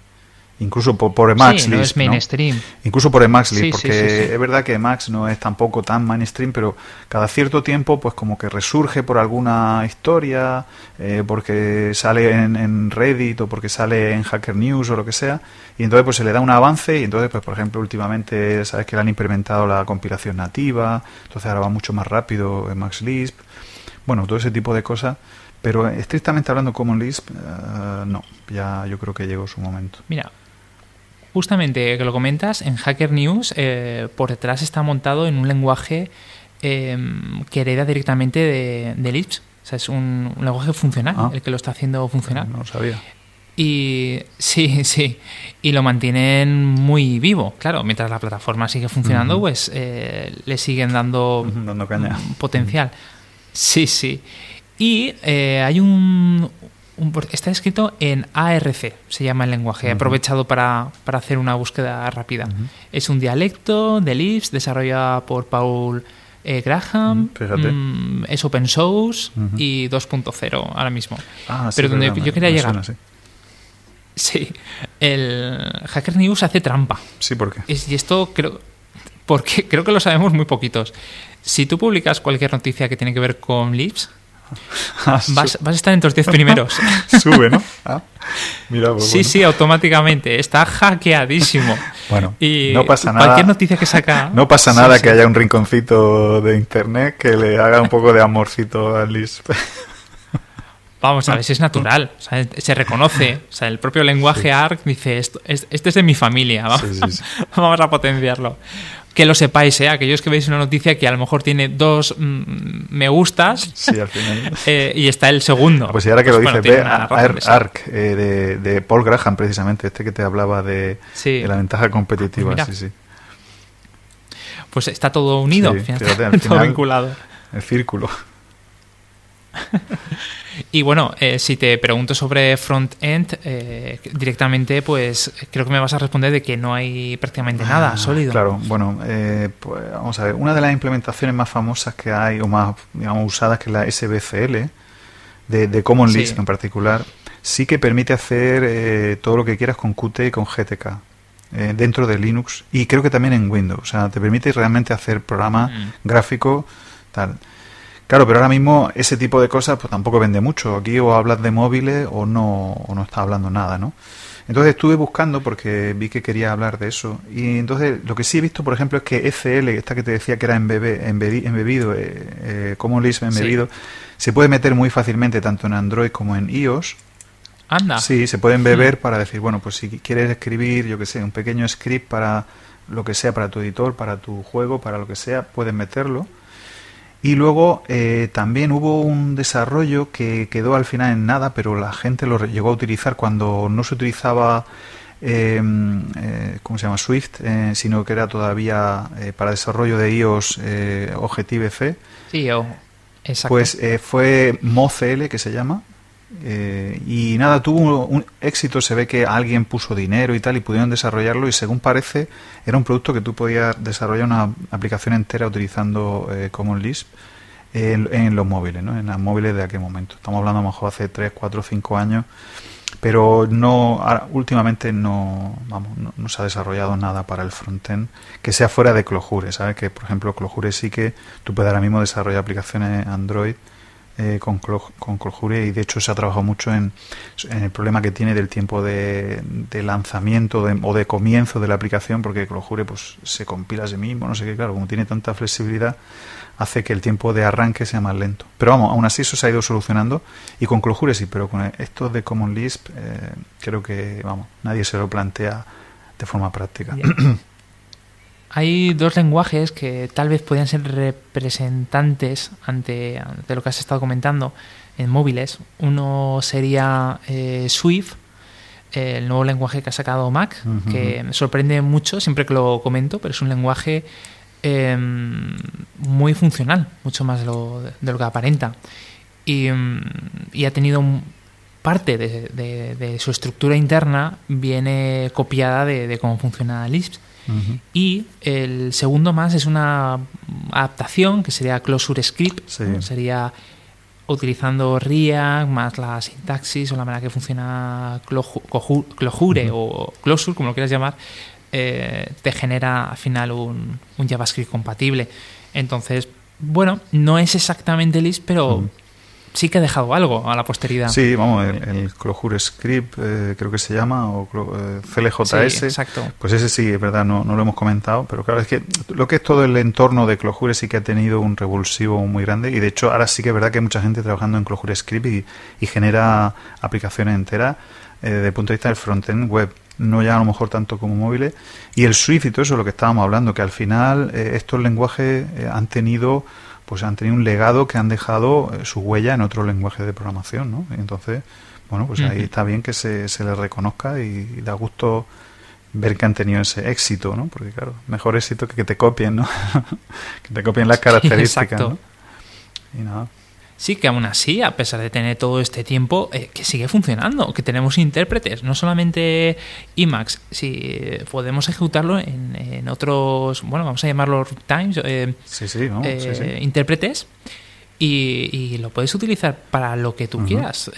Speaker 2: incluso por, por Emacs
Speaker 1: sí, no es mainstream.
Speaker 2: Incluso por Emacs porque es verdad que Emacs no es tampoco tan mainstream, pero cada cierto tiempo pues como que resurge por alguna historia, eh, porque sale en, Reddit o porque sale en Hacker News o lo que sea, y entonces pues se le da un avance y entonces pues por ejemplo últimamente sabes que le han implementado la compilación nativa, entonces ahora va mucho más rápido Emacs Lisp, bueno, todo ese tipo de cosas. Pero estrictamente hablando Common Lisp, eh, no, ya yo creo que llegó su momento.
Speaker 1: Mira, justamente que lo comentas, en Hacker News eh, por detrás está montado en un lenguaje em, que hereda directamente de, de Lisp. O sea, es un, lenguaje funcional ah. el que lo está haciendo funcionar.
Speaker 2: No lo sabía.
Speaker 1: Y sí, sí. Y lo mantienen muy vivo. Claro, mientras la plataforma sigue funcionando, pues eh, le siguen dando,
Speaker 2: dando caña.
Speaker 1: potencial. Sí, sí. Y eh, hay un, está escrito en ARC, se llama el lenguaje. He aprovechado para, hacer una búsqueda rápida. Es un dialecto de Lisp desarrollado por Paul eh, Graham. Mm, es open source y 2.0 ahora mismo.
Speaker 2: Ah,
Speaker 1: Pero donde yo quería llegar. sí. el Hacker News hace trampa.
Speaker 2: Sí, ¿por qué?
Speaker 1: y esto creo, porque creo que lo sabemos muy poquitos. Si tú publicas cualquier noticia que tiene que ver con Lisp, Ah, vas, a estar entre los 10 primeros.
Speaker 2: Sube, ¿no? Ah,
Speaker 1: mira, pues sí, sí, automáticamente. Está hackeadísimo.
Speaker 2: Bueno, y no pasa nada.
Speaker 1: Cualquier noticia que saca.
Speaker 2: No pasa nada que haya un rinconcito de internet que le haga un poco de amorcito a Lisp.
Speaker 1: Vamos a ver si es natural, se reconoce. O sea, el propio lenguaje ARC dice: esto, este es de mi familia, vamos, vamos a potenciarlo que lo sepáis, ¿eh? aquellos que veis una noticia que a lo mejor tiene dos mm, me gustas eh, y está el segundo.
Speaker 2: Pues y ahora que lo pues dice, ve ARC eh, de, Paul Graham, precisamente, este que te hablaba de, la ventaja competitiva. Pues, sí, sí.
Speaker 1: pues está todo unido, todo vinculado.
Speaker 2: El círculo.
Speaker 1: Y bueno, eh, si te pregunto sobre front-end, eh, directamente, pues creo que me vas a responder de que no hay prácticamente nada ah, sólido.
Speaker 2: Claro, bueno, eh, pues vamos a ver. Una de las implementaciones más famosas que hay, o más, digamos, usadas, que es la SBCL, de, de Common Lisp en particular, sí que permite hacer todo lo que quieras con Qt y con GTK. dentro de Linux y creo que también en Windows. O sea, te permite realmente hacer programas mm. gráficos tal. Claro, pero ahora mismo ese tipo de cosas pues tampoco vende mucho. Aquí o hablas de móviles o no, o no está hablando nada, ¿no? Entonces estuve buscando porque vi que quería hablar de eso. Y entonces lo que sí he visto, por ejemplo, es que ECL, esta que te decía que era embebido, eh, eh, como Lisp embebido, se puede meter muy fácilmente tanto en Android como en iOS.
Speaker 1: Anda.
Speaker 2: Sí, se puede embeber mm. para decir, bueno, pues si quieres escribir, yo que sé, un pequeño script para lo que sea, para tu editor, para tu juego, para lo que sea, puedes meterlo. Y luego eh, también hubo un desarrollo que quedó al final en nada, pero la gente lo llegó a utilizar cuando no se utilizaba, em, eh, ¿cómo se llama? Swift, eh, sino que era todavía para desarrollo de iOS Objective-C.
Speaker 1: Sí, exacto.
Speaker 2: Pues fue MoCL, que se llama, eh, y nada, tuvo un éxito, se ve que alguien puso dinero y tal y pudieron desarrollarlo y según parece era un producto que tú podías desarrollar una aplicación entera utilizando eh, Common Lisp en, los móviles, ¿no? en los móviles de aquel momento. Estamos hablando a lo mejor hace 3, 4, 5 años, pero no últimamente no, vamos, no, se ha desarrollado nada para el frontend que sea fuera de Clojure, ¿sabes? Que por ejemplo Clojure sí que tú puedes ahora mismo desarrollar aplicaciones Android eh, con, Clojure y de hecho se ha trabajado mucho en, el problema que tiene del tiempo de, lanzamiento o de comienzo de la aplicación porque Clojure pues se compila a sí mismo, no sé qué, claro, como tiene tanta flexibilidad hace que el tiempo de arranque sea más lento. Pero vamos, aún así eso se ha ido solucionando y con Clojure sí, pero con esto de Common Lisp eh, creo que, vamos, nadie se lo plantea de forma práctica.
Speaker 1: Hay dos lenguajes que tal vez podrían ser representantes ante, de lo que has estado comentando en móviles. Uno sería eh, Swift, el nuevo lenguaje que ha sacado Mac, que me sorprende mucho siempre que lo comento, pero es un lenguaje em, muy funcional, mucho más de lo, de lo que aparenta. Y, ha tenido parte de, su estructura interna viene copiada de, cómo funciona Lisp. Y el segundo más es una adaptación que sería Closure Script, sería utilizando React más la sintaxis o la manera que funciona Clojure o Closure, como lo quieras llamar, eh, te genera al final un, JavaScript compatible. Entonces, bueno, no es exactamente Lisp, pero sí que ha dejado algo a la posteridad.
Speaker 2: Sí, vamos, el, Clojure Script eh, creo que se llama, o eh, CLJS.
Speaker 1: exacto.
Speaker 2: Pues ese sí, es verdad, no, no, lo hemos comentado, pero claro, es que lo que es todo el entorno de Clojure sí que ha tenido un revulsivo muy grande y de hecho ahora sí que es verdad que hay mucha gente trabajando en Clojure Script y, genera aplicaciones enteras eh, desde el punto de vista del frontend web no ya a lo mejor tanto como móviles y el Swift y todo eso lo que estábamos hablando que al final estos lenguajes han tenido pues han tenido un legado que han dejado eh, su huella en otro lenguaje de programación, ¿no? Entonces, bueno, pues ahí está bien que se, se les reconozca y, da gusto ver que han tenido ese éxito, ¿no? Porque claro, mejor éxito que que te copien, ¿no? que te copien las características, ¿no?
Speaker 1: Y nada sí que aún así, a pesar de tener todo este tiempo, eh, que sigue funcionando, que tenemos intérpretes, no solamente Emacs, si podemos ejecutarlo en, otros, bueno, vamos a llamarlos times,
Speaker 2: eh, sí, sí,
Speaker 1: eh, intérpretes. Y, lo puedes utilizar para lo que tú quieras.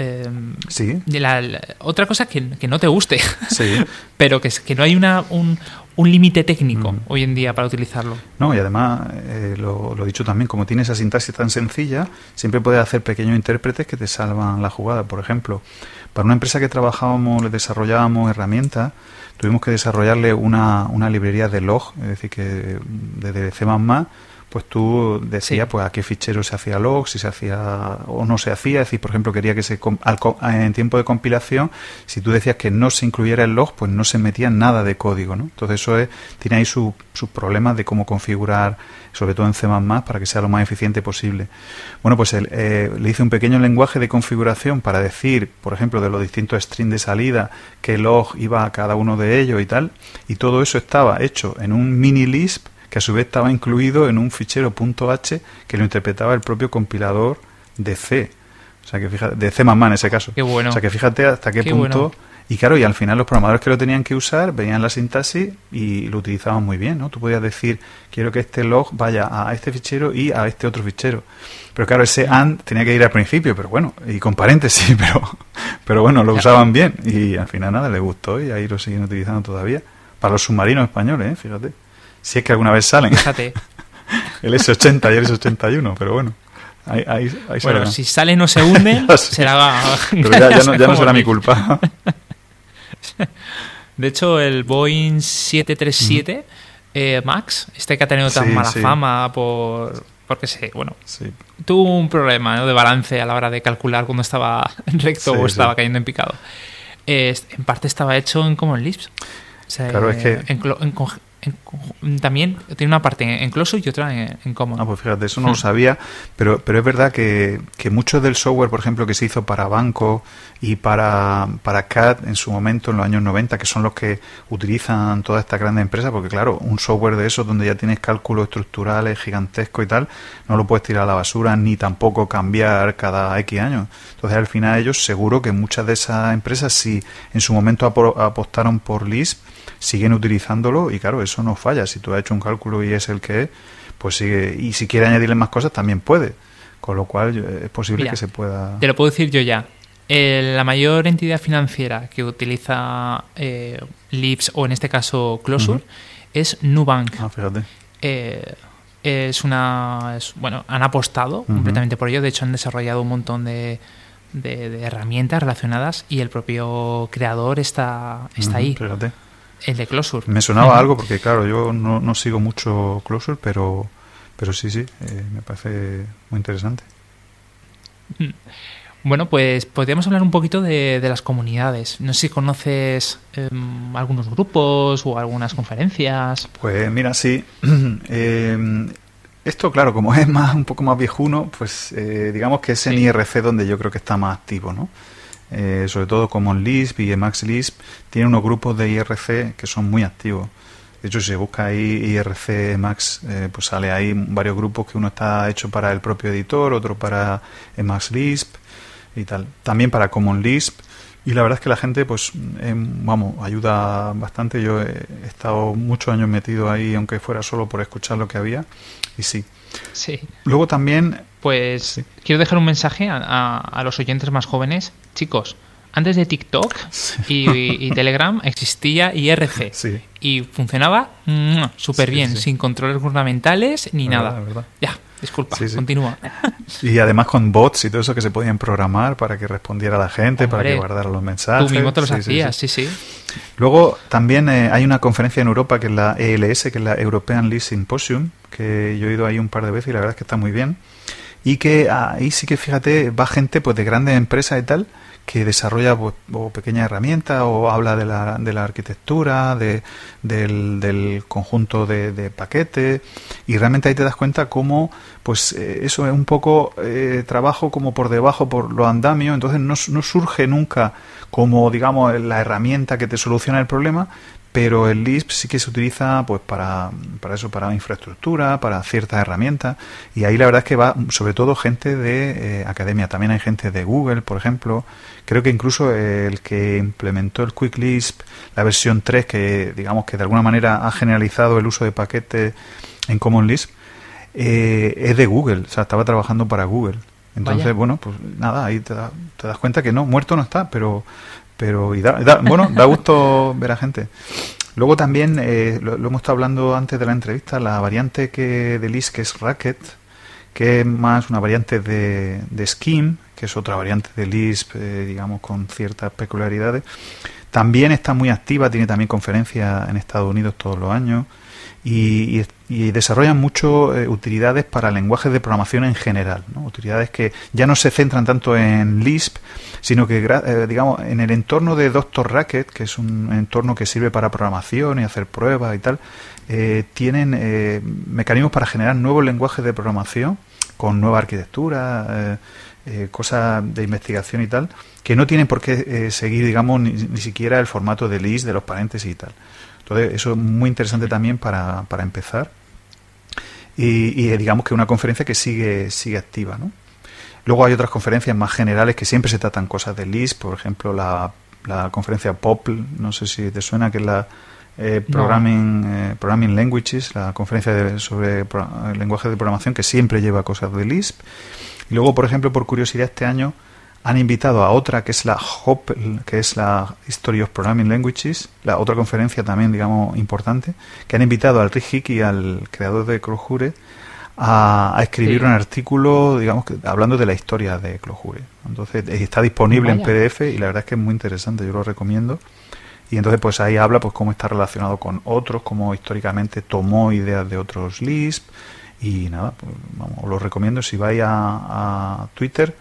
Speaker 2: sí.
Speaker 1: La, otra cosa que, que no te guste, sí. pero que, que no hay una, un, un límite técnico hoy en día para utilizarlo.
Speaker 2: No, y además, eh, lo, he dicho también, como tiene esa sintaxis tan sencilla, siempre puedes hacer pequeños intérpretes que te salvan la jugada. Por ejemplo, para una empresa que trabajábamos, le desarrollábamos herramientas, tuvimos que desarrollarle una, una librería de log, es decir, que desde C++ pues tú decías pues a qué fichero se hacía log, si se hacía o no se hacía, es decir, por ejemplo, quería que se en tiempo de compilación, si tú decías que no se incluyera el log, pues no se metía nada de código, ¿no? Entonces eso es, tiene ahí sus problemas de cómo configurar, sobre todo en C++, para que sea lo más eficiente posible. Bueno, pues eh, le hice un pequeño lenguaje de configuración para decir, por ejemplo, de los distintos strings de salida, qué log iba a cada uno de ellos y tal, y todo eso estaba hecho en un mini Lisp que a su vez estaba incluido en un fichero .h que lo interpretaba el propio compilador de C. O sea, que fíjate, de C++ en ese caso.
Speaker 1: Qué bueno.
Speaker 2: O sea, que fíjate hasta qué, punto... Y claro, y al final los programadores que lo tenían que usar veían la sintaxis y lo utilizaban muy bien, ¿no? Tú podías decir, quiero que este log vaya a este fichero y a este otro fichero. Pero claro, ese AND tenía que ir al principio, pero bueno, y con paréntesis, pero, pero bueno, lo usaban bien. Y al final nada, les gustó y ahí lo siguen utilizando todavía. Para los submarinos españoles, ¿eh? fíjate. Si es que alguna vez salen.
Speaker 1: Fíjate.
Speaker 2: el S80 y el S81, pero bueno. Ahí, ahí,
Speaker 1: bueno, si salen o se hunden, será.
Speaker 2: Pero ya, ya, no, ya no será mi culpa.
Speaker 1: De hecho, el Boeing 737 eh, Max, este que ha tenido tan mala fama por. Porque se, bueno, tuvo un problema ¿no? de balance a la hora de calcular cuando estaba recto o estaba cayendo en picado. en parte estaba hecho en Common Lisp.
Speaker 2: claro, es que.
Speaker 1: En, también tiene una parte en Closure y otra en, en Common.
Speaker 2: Ah, pues fíjate, eso no lo sabía, pero, pero es verdad que, que mucho del software, por ejemplo, que se hizo para banco y para, para CAD en su momento, en los años 90, que son los que utilizan todas estas grandes empresas, porque claro, un software de esos donde ya tienes cálculos estructurales gigantescos y tal, no lo puedes tirar a la basura ni tampoco cambiar cada X años. Entonces, al final ellos seguro que muchas de esas empresas, si en su momento apostaron por Lisp, siguen utilizándolo y claro, eso no falla. Si tú has hecho un cálculo y es el que es, pues sigue. Y si quiere añadirle más cosas, también puede. Con lo cual es posible que se pueda...
Speaker 1: Te lo puedo decir yo ya. la mayor entidad financiera que utiliza eh, Lips o en este caso Closure es Nubank.
Speaker 2: Ah, fíjate.
Speaker 1: Eh, es una. es- bueno, han apostado completamente por ello. De hecho, han desarrollado un montón de, de- de herramientas relacionadas y el propio creador está, está ahí,
Speaker 2: Fíjate.
Speaker 1: El de Closure.
Speaker 2: Me sonaba algo porque, claro, yo no, no sigo mucho Closure, pero, pero sí, sí, eh, me parece muy interesante.
Speaker 1: Bueno, pues podríamos hablar un poquito de, de las comunidades. No sé si conoces em, algunos grupos o algunas conferencias.
Speaker 2: Pues mira, sí. eh, esto, claro, como es más un poco más viejuno, pues eh, digamos que es en
Speaker 1: Sí.
Speaker 2: IRC donde yo creo que está más activo, ¿no? Eh, sobre todo como en Lisp y Emacs Lisp, tiene unos grupos de IRC que son muy activos. De hecho, si se busca ahí IRC Emacs, eh, pues sale ahí varios grupos que uno está hecho para el propio editor, otro para Emacs Lisp y tal. También para Common Lisp. Y la verdad es que la gente, pues, em, vamos, ayuda bastante. Yo he estado muchos años metido ahí, aunque fuera solo por escuchar lo que había. Y sí.
Speaker 1: Sí.
Speaker 2: Luego también,
Speaker 1: Pues
Speaker 2: Sí.
Speaker 1: quiero dejar un mensaje a, a- a los oyentes más jóvenes. Chicos, antes de TikTok y, y Telegram existía IRC.
Speaker 2: sí,
Speaker 1: Y funcionaba súper bien, sin controles gubernamentales ni
Speaker 2: Verdad,
Speaker 1: nada.
Speaker 2: verdad.
Speaker 1: Ya, disculpa,
Speaker 2: Sí, sí.
Speaker 1: continúa.
Speaker 2: y además con bots y todo eso que se podían programar para que respondiera la gente, para que guardara los mensajes.
Speaker 1: Tú mismo te los
Speaker 2: Sí, sí, sí.
Speaker 1: hacías, sí, sí.
Speaker 2: Luego también eh, hay una conferencia en Europa que es la ELS, que es la European Lease Symposium, que yo he ido ahí un par de veces y la verdad es que está muy bien. Y que ahí sí que fíjate, va gente pues de grandes empresas y tal que desarrolla pues, o pequeñas herramientas o habla de la, de la arquitectura, de, del, del conjunto de, de paquetes y realmente ahí te das cuenta cómo pues eh, eso es un poco eh, trabajo como por debajo por los andamios, entonces no, no surge nunca como digamos la herramienta que te soluciona el problema, pero el Lisp sí que se utiliza pues para, para eso, para infraestructura, para ciertas herramientas, y ahí la verdad es que va sobre todo gente de eh, academia, también hay gente de Google, por ejemplo, creo que incluso el que implementó el Quick Lisp, la versión 3, que digamos que de alguna manera ha generalizado el uso de paquetes en Common Lisp, eh, es de Google, o sea, estaba trabajando para Google. Entonces,
Speaker 1: Vaya.
Speaker 2: bueno, pues nada, ahí te, da- te das cuenta que no, muerto no está, pero, pero y da, da- bueno, da gusto ver a gente. Luego también, eh, lo, hemos estado hablando antes de la entrevista, la variante que de Lisp que es Racket, que es más una variante de, de Scheme, que es otra variante de Lisp, eh, digamos, con ciertas peculiaridades. También está muy activa, tiene también conferencias en Estados Unidos todos los años y, y- y desarrollan mucho eh, utilidades para lenguajes de programación en general, ¿no? utilidades que ya no se centran tanto en Lisp, sino que eh, digamos en el entorno de Dr. Racket, que es un entorno que sirve para programación y hacer pruebas y tal, eh, tienen eh, mecanismos para generar nuevos lenguajes de programación con nueva arquitectura, eh, cosas de investigación y tal, que no tienen por qué eh, seguir, digamos, ni, ni siquiera el formato de list, de los paréntesis y tal. Entonces, eso es muy interesante también para, para empezar. Y, y, eh, digamos que una conferencia que sigue, sigue activa, ¿no? Luego hay otras conferencias más generales que siempre se tratan cosas de list, por ejemplo, la, la conferencia POPL, no sé si te suena, que es la eh,
Speaker 1: No.
Speaker 2: Programming, eh, Programming Languages, la conferencia de- sobre pro- lenguajes de programación que siempre lleva cosas de Lisp. Y luego, por ejemplo, por curiosidad, este año han invitado a otra que es la HOP, que es la History of Programming Languages, la otra conferencia también, digamos, importante, que han invitado al Rick Hickey, al creador de Clojure, a, a escribir
Speaker 1: Sí.
Speaker 2: un artículo, digamos, que, hablando de la historia de Clojure. Entonces, eh, está disponible en. PDF y la verdad es que es muy interesante, yo lo recomiendo. Y entonces, pues ahí habla, pues, cómo está relacionado con otros, cómo históricamente tomó ideas de otros Lisp. Y nada, pues, vamos, os lo recomiendo. Si vais a, a Twitter,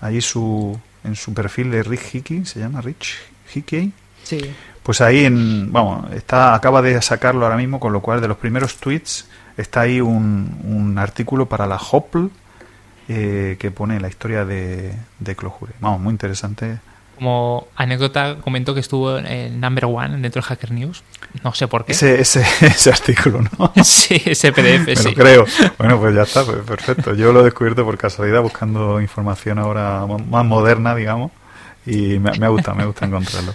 Speaker 2: allí su, en su perfil de Rick Hickey, se llama Rich Hickey,
Speaker 1: Sí.
Speaker 2: pues ahí en, vamos, está, acaba de sacarlo ahora mismo, con lo cual de los primeros tweets está ahí un, un artículo para la Hopl eh, que pone la historia de, de Clojure. Vamos, muy interesante.
Speaker 1: Como anécdota, comento que estuvo en number one dentro de Hacker News. No sé por qué.
Speaker 2: Ese, ese, ese artículo, ¿no?
Speaker 1: sí, ese PDF,
Speaker 2: Me
Speaker 1: sí.
Speaker 2: lo creo. Bueno, pues ya está, pues perfecto. Yo lo he descubierto por casualidad buscando información ahora más moderna, digamos, y me, gustado, me gusta encontrarlo.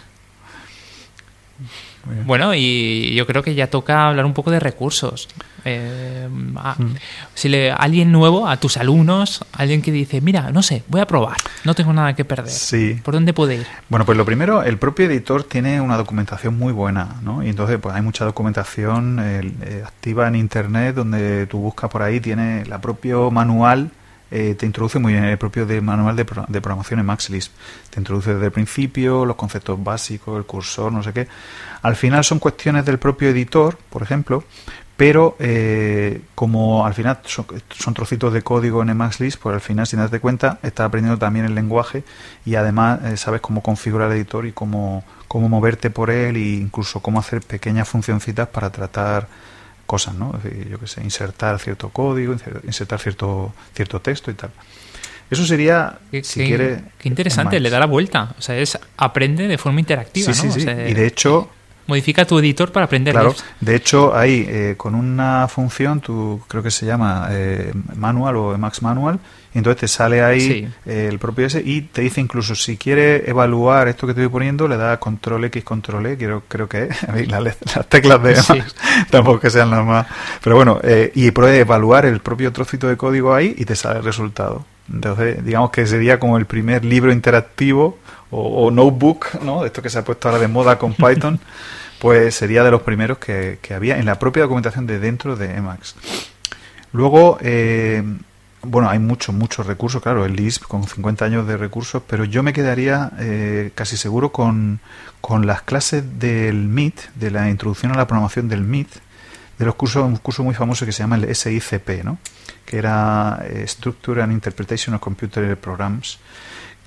Speaker 1: Bueno, y yo creo que ya toca hablar un poco de recursos. Eh, mm. Si le alguien nuevo, a tus alumnos, alguien que dice, mira, no sé, voy a probar, no tengo nada que perder.
Speaker 2: Sí.
Speaker 1: ¿Por dónde puede ir?
Speaker 2: Bueno, pues lo primero, el propio editor tiene una documentación muy buena, ¿no? Y entonces, pues hay mucha documentación eh, activa en Internet donde tú buscas por ahí, tiene la propio manual eh, te introduce muy bien el propio manual de, de, programación en MaxLisp. Te introduce desde el principio los conceptos básicos, el cursor, no sé qué. Al final son cuestiones del propio editor, por ejemplo, pero eh, como al final son, trocitos de código en Emacs pues al final, sin darte cuenta, estás aprendiendo también el lenguaje y además eh, sabes cómo configurar el editor y cómo, cómo moverte por él e incluso cómo hacer pequeñas funcioncitas para tratar cosas, ¿no? yo que sé, insertar cierto código, insertar cierto, cierto texto y tal. Eso sería, si quiere...
Speaker 1: Qué interesante, le da la vuelta. O sea, es aprende de forma interactiva,
Speaker 2: sí, Sí, sí. y de hecho,
Speaker 1: modifica tu editor para aprender.
Speaker 2: Claro, de hecho ahí eh, con una función, tú creo que se llama eh, manual o Emacs manual, y entonces te sale ahí eh, el propio ese y te dice incluso si quiere evaluar esto que te voy poniendo, le da control X, control E, creo, creo que las, las, teclas de Emacs tampoco que sean las más. Pero bueno, y puede evaluar el propio trocito de código ahí y te sale el resultado. Entonces, digamos que sería como el primer libro interactivo o, notebook, ¿no? Esto que se ha puesto ahora de moda con Python, pues sería de los primeros que, había en la propia documentación de dentro de Emacs. Luego, eh, bueno, hay muchos, muchos recursos, claro, el Lisp con 50 años de recursos, pero yo me quedaría eh, casi seguro con, con las clases del MIT, de la introducción a la programación del MIT, de los cursos, un curso muy famoso que se llama el SICP, ¿no? que era eh, Structure and Interpretation of Computer Programs,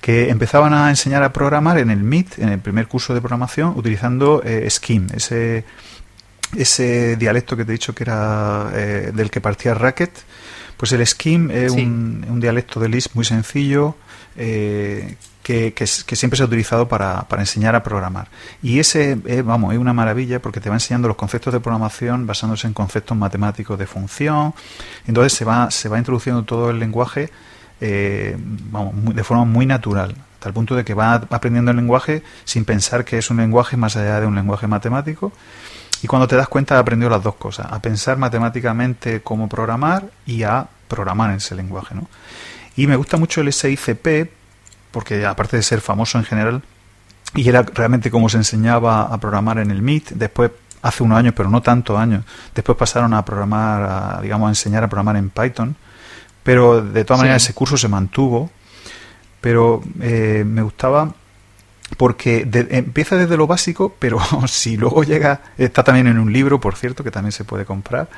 Speaker 2: que empezaban a enseñar a programar en el MIT, en el primer curso de programación, utilizando eh, Scheme, ese, ese dialecto que te he dicho que era eh, del que partía Racket. Pues el Scheme es un, dialecto de Lisp muy sencillo eh, que, siempre se ha utilizado para, enseñar a programar. Y ese, vamos, es una maravilla porque te va enseñando los conceptos de programación basándose en conceptos matemáticos de función. Entonces se va, se va introduciendo todo el lenguaje eh, de forma muy natural, el punto de que va aprendiendo el lenguaje sin pensar que es un lenguaje más allá de un lenguaje matemático. Y cuando te das cuenta, ha aprendido las dos cosas, a pensar matemáticamente cómo programar y a programar en ese lenguaje. ¿no? Y me gusta mucho el SICP, porque aparte de ser famoso en general, y era realmente como se enseñaba a programar en el MIT, después hace unos años, pero no tantos años, después pasaron a programar, a, digamos, a enseñar a programar en Python, pero de todas maneras ese curso se mantuvo. Pero eh, me gustaba porque empieza desde lo básico, pero si luego llega, está también en un libro, por cierto, que también se puede comprar,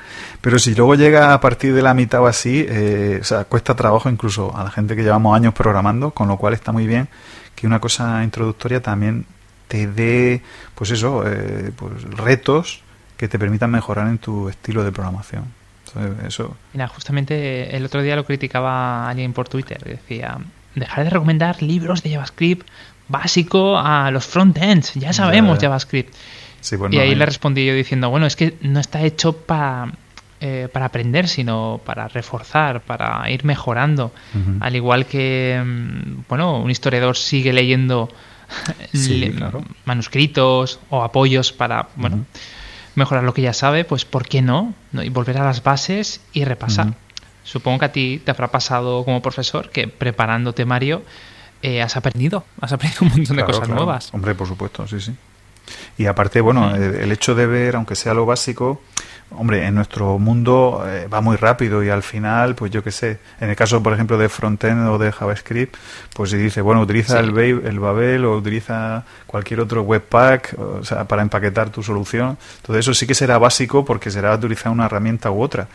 Speaker 2: pero si luego llega a partir de la mitad o así, eh, o sea, cuesta trabajo incluso a la gente que llevamos años programando, con lo cual está muy bien que una cosa introductoria también te dé, pues eso, eh, pues retos que te permitan mejorar en tu estilo de programación. Eso.
Speaker 1: Mira, justamente el otro día lo criticaba alguien por Twitter. Decía, dejar de recomendar libros de JavaScript básico a los frontends. Ya sabemos JavaScript. y ahí le respondí yo diciendo, bueno, es que no está hecho para, eh, para aprender, sino para reforzar, para ir mejorando. Al igual que, mm, bueno, un historiador sigue leyendo manuscritos o apoyos para, bueno, mejorar lo que ya sabe, pues ¿por qué no? Y volver a las bases y repasar. Supongo que a ti te habrá pasado como profesor que preparándote, Mario, eh, has aprendido, has aprendido un montón de cosas nuevas.
Speaker 2: Hombre, por supuesto, sí, sí. Y aparte, bueno, el hecho de ver, aunque sea lo básico, hombre, en nuestro mundo eh, va muy rápido y al final, pues yo qué sé, en el caso, por ejemplo, de frontend o de JavaScript, pues si dice, bueno, utiliza el, el Babel o utiliza cualquier otro webpack, o sea, para empaquetar tu solución. Entonces eso sí que será básico porque será utilizar una herramienta u otra.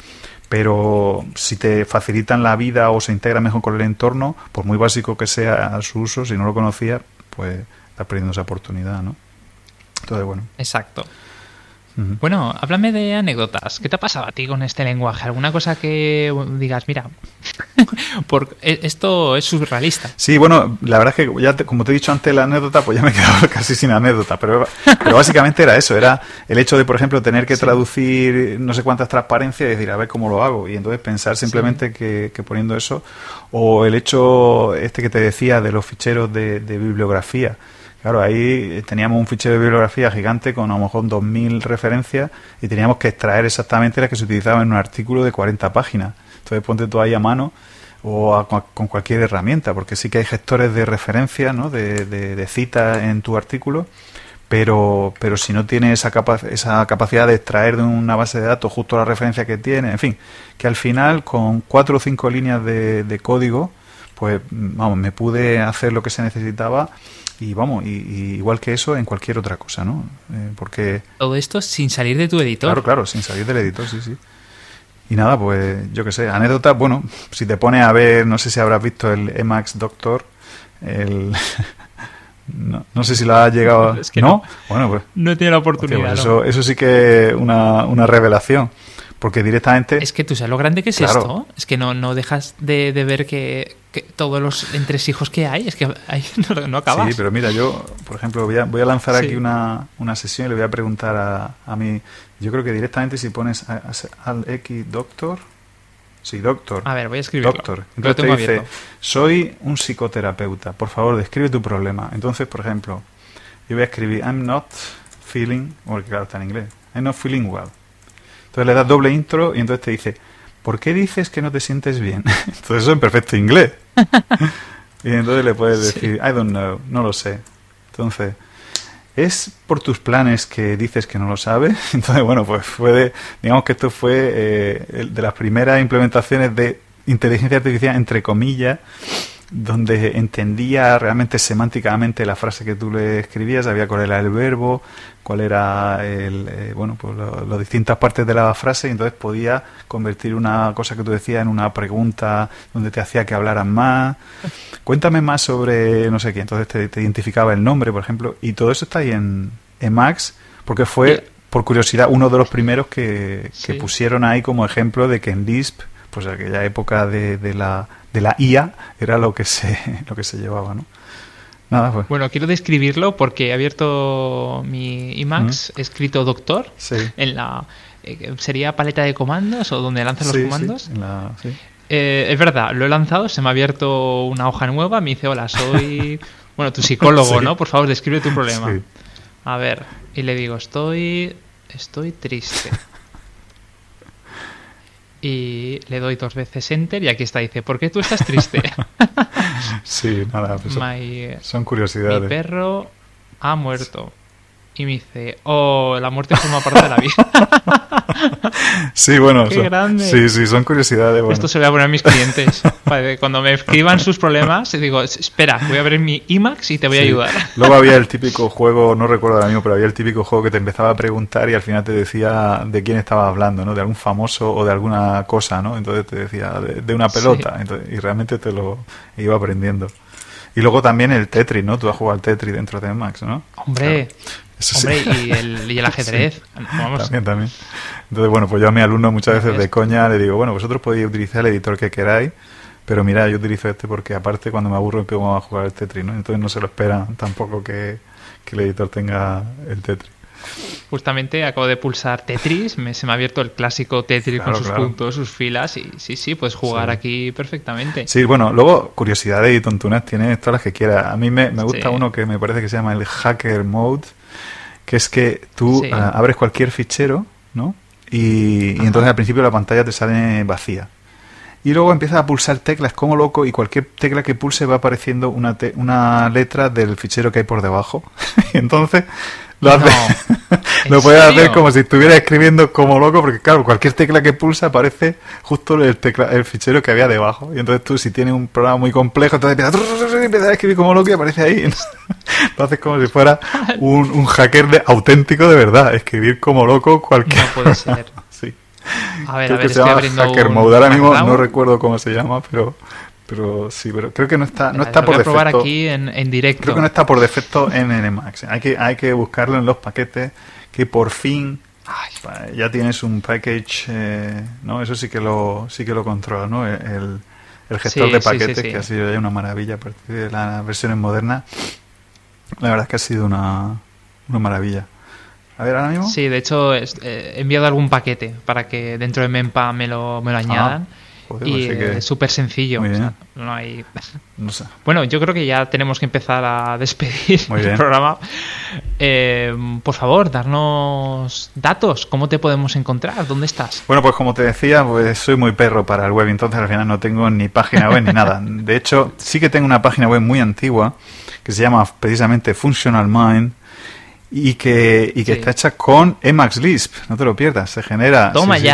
Speaker 2: Pero si te facilitan la vida o se integra mejor con el entorno, por muy básico que sea su uso, si no lo conocía, pues estás perdiendo esa oportunidad, ¿no? Entonces, bueno.
Speaker 1: Exacto. Bueno, háblame de anécdotas. ¿Qué te ha pasado a ti con este lenguaje? ¿Alguna cosa que digas, mira, por, e, esto es surrealista?
Speaker 2: Sí, bueno, la verdad es que ya como te he dicho antes la anécdota, pues ya me he quedado casi sin anécdota, pero, pero básicamente era eso, era el hecho de, por ejemplo, tener que traducir no sé cuántas transparencias y decir, a ver cómo lo hago, y entonces pensar simplemente que, poniendo eso, o el hecho este que te decía de los ficheros de bibliografía, Claro, ahí teníamos un fichero de bibliografía gigante con a lo mejor 2.000 referencias y teníamos que extraer exactamente las que se utilizaban en un artículo de 40 páginas. Entonces ponte tú ahí a mano o con cualquier herramienta, porque sí que hay gestores de referencia, ¿no? de, de, de cita en tu artículo, pero, pero si no tiene esa, esa capacidad de extraer de una base de datos justo la referencia que tiene, en fin, que al final con cuatro o cinco líneas de, de código, pues vamos, me pude hacer lo que se necesitaba y vamos, y, igual que eso en cualquier otra cosa, ¿no? Eh, porque...
Speaker 1: Todo esto sin salir de tu editor.
Speaker 2: Claro, claro, sin salir del editor, sí, sí. Y nada, pues yo qué sé, anécdota, bueno, si te pones a ver, no sé si habrás visto el Emacs Doctor, el... no, no, sé si lo has llegado
Speaker 1: es que
Speaker 2: ¿No?
Speaker 1: no.
Speaker 2: Bueno, pues...
Speaker 1: No he tenido la oportunidad.
Speaker 2: Hostia, pues
Speaker 1: no.
Speaker 2: eso, eso sí que una, una revelación. Porque directamente...
Speaker 1: Es que tú sabes lo grande que es
Speaker 2: Claro.
Speaker 1: esto. Es que no, no dejas de, de ver que, que todos los entresijos que hay, es que ahí no, no acabas.
Speaker 2: Sí, pero mira, yo, por ejemplo, voy a, voy a lanzar
Speaker 1: Sí.
Speaker 2: aquí una, una sesión y le voy a preguntar a, a mi... Yo creo que directamente si pones a- a- al X Doctor... Sí, Doctor.
Speaker 1: A ver, voy a escribirlo.
Speaker 2: Doctor. Entonces te dice,
Speaker 1: abierto.
Speaker 2: soy un psicoterapeuta, por favor, describe tu problema. Entonces, por ejemplo, yo voy a escribir, I'm not feeling, porque claro, está en inglés, I'm not feeling well. Entonces le das doble intro y entonces te dice, ¿por qué dices que no te sientes bien? Entonces eso en perfecto inglés. y entonces le puedes
Speaker 1: Sí.
Speaker 2: decir, I don't know, no lo sé. Entonces, ¿es por tus planes que dices que no lo sabes? Entonces, bueno, pues fue de, digamos que esto fue eh, de las primeras implementaciones de inteligencia artificial, entre comillas, donde entendía realmente semánticamente la frase que tú le escribías, sabía cuál era el verbo, cuál era el, eh, bueno, pues lo- las distintas partes de la frase, y entonces podía convertir una cosa que tú decías en una pregunta donde te hacía que hablaran más. Cuéntame más sobre no sé qué, entonces te, te identificaba el nombre, por ejemplo, y todo eso está ahí en, en Max, porque fue, por curiosidad, uno de los primeros que, que
Speaker 1: Sí.
Speaker 2: pusieron ahí como ejemplo de que en Lisp, pues aquella época de, de la, de la IA, era lo que se, lo que se llevaba, ¿no? Nada, pues.
Speaker 1: Bueno, quiero describirlo porque he abierto mi Emacs, he escrito doctor
Speaker 2: Sí.
Speaker 1: en la... eh, ¿Sería paleta de comandos o donde lanzan
Speaker 2: Sí,
Speaker 1: los
Speaker 2: sí,
Speaker 1: comandos?
Speaker 2: en la- sí.
Speaker 1: Eh, es verdad, lo he lanzado, se me ha abierto una hoja nueva, me dice, hola, soy, bueno, tu psicólogo. ¿no? Por favor, describe tu problema. A ver, y le digo, estoy, estoy triste. Y le doy dos veces enter y aquí está, dice, ¿por qué tú estás triste?
Speaker 2: Sí, nada, pues son,
Speaker 1: My-
Speaker 2: son
Speaker 1: mi
Speaker 2: curiosidades.
Speaker 1: perro ha muerto. Y me dice, oh, la muerte forma parte de la vida.
Speaker 2: Sí, bueno,
Speaker 1: ¡Qué
Speaker 2: son-
Speaker 1: grande!
Speaker 2: sí, sí, son curiosidades. Bueno.
Speaker 1: Esto se lo voy a poner a mis clientes. Para cuando me escriban sus problemas, digo, espera, voy a ver mi IMAX y te voy a ayudar.
Speaker 2: Luego había el típico juego, no recuerdo ahora mismo, pero había el típico juego que te empezaba a preguntar y al final te decía de quién estaba hablando, ¿no? De algún famoso o de alguna cosa, ¿no? Entonces te decía de, de una pelota. Entonces, y realmente te lo iba aprendiendo. Y luego también el Tetris, ¿no? Tú has jugado al Tetris dentro de Max, ¿no?
Speaker 1: Hombre,
Speaker 2: Eso sí.
Speaker 1: hombre, y el, y el ajedrez. Vamos,
Speaker 2: También, también. Entonces, bueno, pues yo a mi alumno muchas veces de coña le digo, bueno, vosotros podéis utilizar el editor que queráis, pero mira, yo utilizo este porque aparte cuando me aburro empiezo a jugar al Tetris, ¿no? Entonces no se lo esperan tampoco que, que el editor tenga el Tetris.
Speaker 1: justamente acabo de pulsar Tetris, me, se me ha abierto el clásico Tetris
Speaker 2: Claro,
Speaker 1: con sus
Speaker 2: claro.
Speaker 1: puntos, sus filas, y sí, sí, puedes jugar
Speaker 2: Sí.
Speaker 1: aquí perfectamente.
Speaker 2: Sí, bueno, luego curiosidades y tontunas tienes todas las que quieras. A mí me, me gusta
Speaker 1: Sí.
Speaker 2: uno que me parece que se llama el Hacker Mode, que es que tú
Speaker 1: Sí.
Speaker 2: ah, abres cualquier fichero, ¿no? Y, entonces al principio la pantalla te sale vacía. Y luego empiezas a pulsar teclas como loco y cualquier tecla que pulse va apareciendo una, te- una letra del fichero que hay por debajo. y entonces lo,
Speaker 1: No.
Speaker 2: haces-
Speaker 1: ¿En
Speaker 2: lo
Speaker 1: serio?
Speaker 2: hacer como si estuvieras escribiendo como loco, porque claro, cualquier tecla que pulsa aparece justo el, tecla, el fichero que había debajo. Y entonces tú si tienes un programa muy complejo, entonces empiezas, a escribir como loco y aparece ahí. lo haces como si fuera un, un hacker de, auténtico de verdad, escribir como loco cualquier...
Speaker 1: No puede ser.
Speaker 2: sí.
Speaker 1: A ver,
Speaker 2: Creo
Speaker 1: a ver,
Speaker 2: que se llama Hacker
Speaker 1: un
Speaker 2: Mode. Ahora mismo no recuerdo cómo se llama, pero, pero sí, pero creo que no está, no está por
Speaker 1: a probar
Speaker 2: defecto.
Speaker 1: aquí en, en directo.
Speaker 2: Creo que no está por defecto en Nmax. Hay que, hay que buscarlo en los paquetes que por fin ay, ya tienes un package, eh, ¿no? Eso sí que lo, sí que lo controla, ¿no? El, el- gestor
Speaker 1: Sí,
Speaker 2: de
Speaker 1: sí,
Speaker 2: paquetes
Speaker 1: sí.
Speaker 2: que ha sido ya una maravilla a partir de las versiones modernas. La verdad es que ha sido una, una maravilla. A ver, ahora mismo.
Speaker 1: Sí, de hecho eh, he enviado algún paquete para que dentro de Mempa me lo, me lo añadan.
Speaker 2: Joder,
Speaker 1: y
Speaker 2: pues sí que-
Speaker 1: es súper sencillo. O sea, no hay...
Speaker 2: no sé.
Speaker 1: Bueno, yo creo que ya tenemos que empezar a despedir
Speaker 2: Muy
Speaker 1: el
Speaker 2: bien.
Speaker 1: programa. Eh, por favor, darnos datos. ¿Cómo te podemos encontrar? ¿Dónde estás?
Speaker 2: Bueno, pues como te decía, pues soy muy perro para el web, entonces al final no tengo ni página web ni nada. De hecho, sí que tengo una página web muy antigua que se llama precisamente Functional Mind y que, y que
Speaker 1: Sí.
Speaker 2: está hecha con Emacs Lisp. No te lo pierdas, se genera.
Speaker 1: Toma
Speaker 2: sí, sí.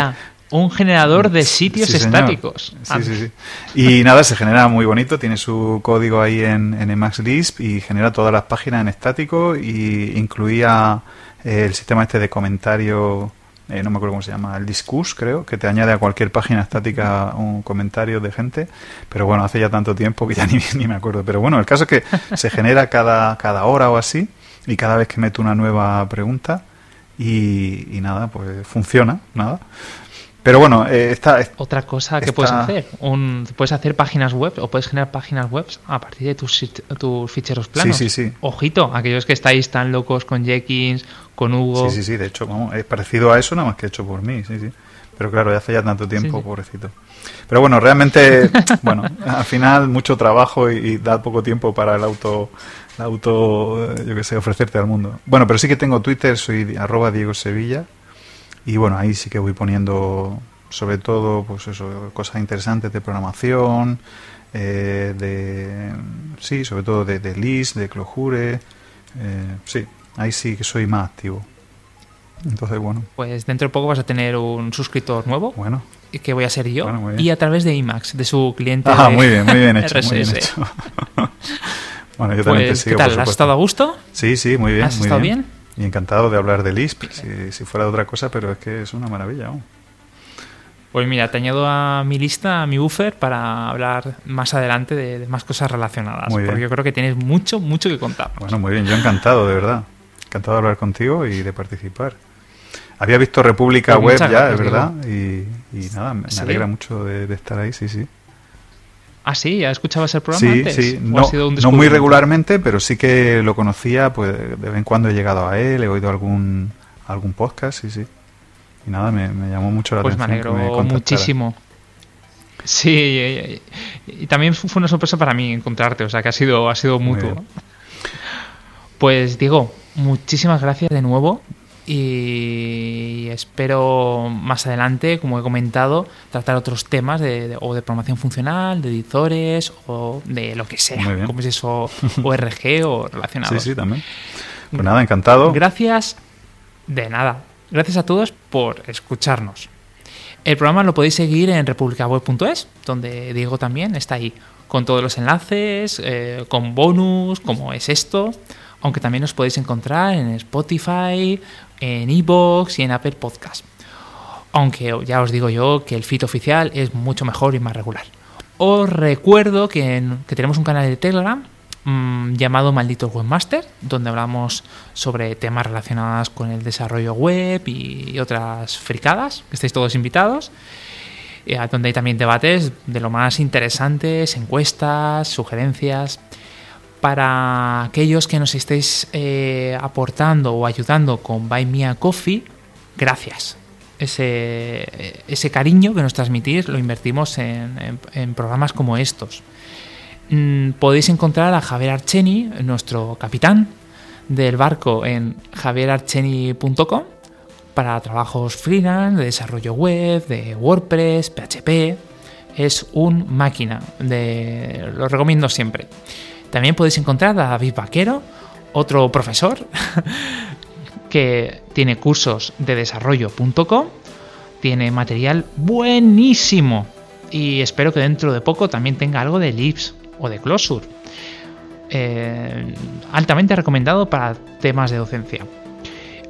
Speaker 1: Un generador de sitios
Speaker 2: Sí,
Speaker 1: estáticos. Ah,
Speaker 2: Sí, sí, sí. Y nada, se genera muy bonito, tiene su código ahí en, en Emacs Lisp y genera todas las páginas en estático y incluía eh, el sistema este de comentario, eh, no me acuerdo cómo se llama, el Discus creo, que te añade a cualquier página estática un comentario de gente, pero bueno, hace ya tanto tiempo que ya ni, ni me acuerdo. Pero bueno, el caso es que se genera cada, cada hora o así y cada vez que meto una nueva pregunta y, y nada, pues funciona, nada. Pero bueno, eh, está,
Speaker 1: Otra cosa que puedes hacer, un, puedes hacer páginas web o puedes generar páginas web a partir de tus, tus ficheros planos.
Speaker 2: Sí, sí, sí.
Speaker 1: Ojito, aquellos que estáis tan locos con Jenkins, con Hugo.
Speaker 2: Sí, sí, sí, de hecho, vamos, es parecido a eso, nada más que hecho por mí, sí, sí. Pero claro, ya hace ya tanto tiempo,
Speaker 1: Sí, sí.
Speaker 2: pobrecito. Pero bueno, realmente, bueno, al final mucho trabajo y, y da poco tiempo para el auto, el auto, eh, yo qué sé, ofrecerte al mundo. Bueno, pero sí que tengo Twitter, soy arroba Diego Sevilla. Y bueno, ahí sí que voy poniendo, sobre todo, pues eso, cosas interesantes de programación, eh, de, sí, sobre todo de, de Lisp, de Clojure, eh, sí, ahí sí que soy más activo. Entonces, bueno,
Speaker 1: Pues dentro de poco vas a tener un suscriptor nuevo,
Speaker 2: bueno.
Speaker 1: que voy a ser yo,
Speaker 2: Bueno,
Speaker 1: y a través de IMAX, de su cliente.
Speaker 2: Ah,
Speaker 1: de
Speaker 2: muy bien, muy bien hecho, muy bien hecho. bueno, yo también te
Speaker 1: Pues, ¿qué
Speaker 2: sigo,
Speaker 1: tal?
Speaker 2: por
Speaker 1: ¿Has estado a gusto?
Speaker 2: Sí, sí, muy bien.
Speaker 1: ¿Has
Speaker 2: muy
Speaker 1: estado
Speaker 2: bien.
Speaker 1: bien?
Speaker 2: Y encantado de hablar de Lisp, si, si fuera de otra cosa, pero es que es una maravilla. vamos.
Speaker 1: Pues mira, te añado a mi lista, a mi buffer, para hablar más adelante de, de más cosas relacionadas.
Speaker 2: Muy bien.
Speaker 1: Porque yo creo que tienes mucho, mucho que contar.
Speaker 2: Bueno, muy bien, yo encantado, de verdad. Encantado de hablar contigo y de participar. Había visto República
Speaker 1: Pues
Speaker 2: Web ya, es verdad, y, y nada, me, alegra mucho de, de estar ahí, sí, sí.
Speaker 1: Ah, sí, ¿ya escuchabas el programa
Speaker 2: Sí,
Speaker 1: antes?
Speaker 2: sí,
Speaker 1: ¿O
Speaker 2: no,
Speaker 1: ha sido un
Speaker 2: no muy regularmente, pero sí que lo conocía, pues de vez en cuando he llegado a él, he oído algún, algún podcast, sí, sí. Y nada, me, me llamó mucho la
Speaker 1: Pues me
Speaker 2: atención.
Speaker 1: alegro
Speaker 2: que me
Speaker 1: muchísimo. Sí, y, y- y también fue una sorpresa para mí encontrarte, o sea que ha sido, ha sido mutuo. Pues Diego, muchísimas gracias de nuevo y espero más adelante, como he comentado, tratar otros temas de, de- o de programación funcional, de editores o de lo que sea, como es eso, ORG o relacionados.
Speaker 2: Sí, sí, también. Pues nada, encantado.
Speaker 1: Gracias de nada. Gracias a todos por escucharnos. El programa lo podéis seguir en republicaweb.es, donde Diego también está ahí, con todos los enlaces, eh, con bonus, como es esto, aunque también os podéis encontrar en Spotify, en Evox y en Apple Podcast. Aunque ya os digo yo que el feed oficial es mucho mejor y más regular. Os recuerdo que, que tenemos un canal de Telegram mm, llamado Malditos Webmaster, donde hablamos sobre temas relacionados con el desarrollo web y otras fricadas, que estáis todos invitados. eh, donde hay también debates de lo más interesantes, encuestas, sugerencias. Para aquellos que nos estéis eh, aportando o ayudando con Buy Me a Coffee, gracias. Ese, cariño que nos transmitís lo invertimos en, programas como estos. Mm, podéis encontrar a Javier Archeni, nuestro capitán del barco, en javierarcheni.com para trabajos freelance, de desarrollo web, de WordPress, PHP. Es un máquina, lo recomiendo siempre. También podéis encontrar a David Vaquero, otro profesor que tiene cursos de desarrollo.com, tiene material buenísimo y espero que dentro de poco también tenga algo de Lips o de Closure. Eh, altamente recomendado para temas de docencia.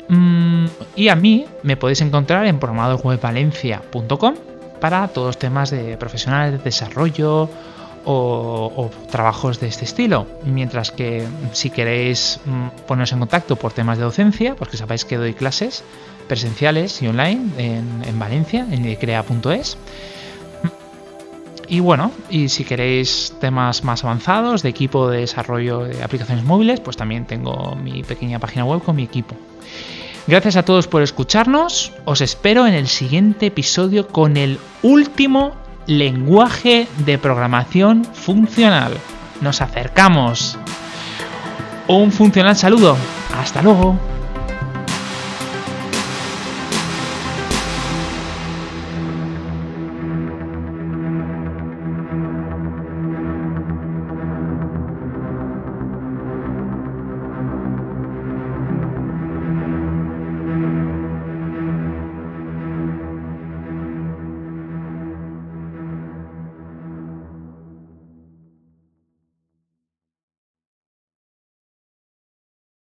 Speaker 1: Mm, y a mí me podéis encontrar en programadorwebvalencia.com para todos los temas de profesionales de desarrollo o, trabajos de este estilo. Mientras que si queréis mm, poneros en contacto por temas de docencia, pues que sepáis que doy clases presenciales y online en, en Valencia, en idecrea.es. Y bueno, y si queréis temas más avanzados de equipo de desarrollo de aplicaciones móviles, pues también tengo mi pequeña página web con mi equipo. Gracias a todos por escucharnos. Os espero en el siguiente episodio con el último lenguaje de programación funcional. Nos acercamos. Un funcional saludo. Hasta luego.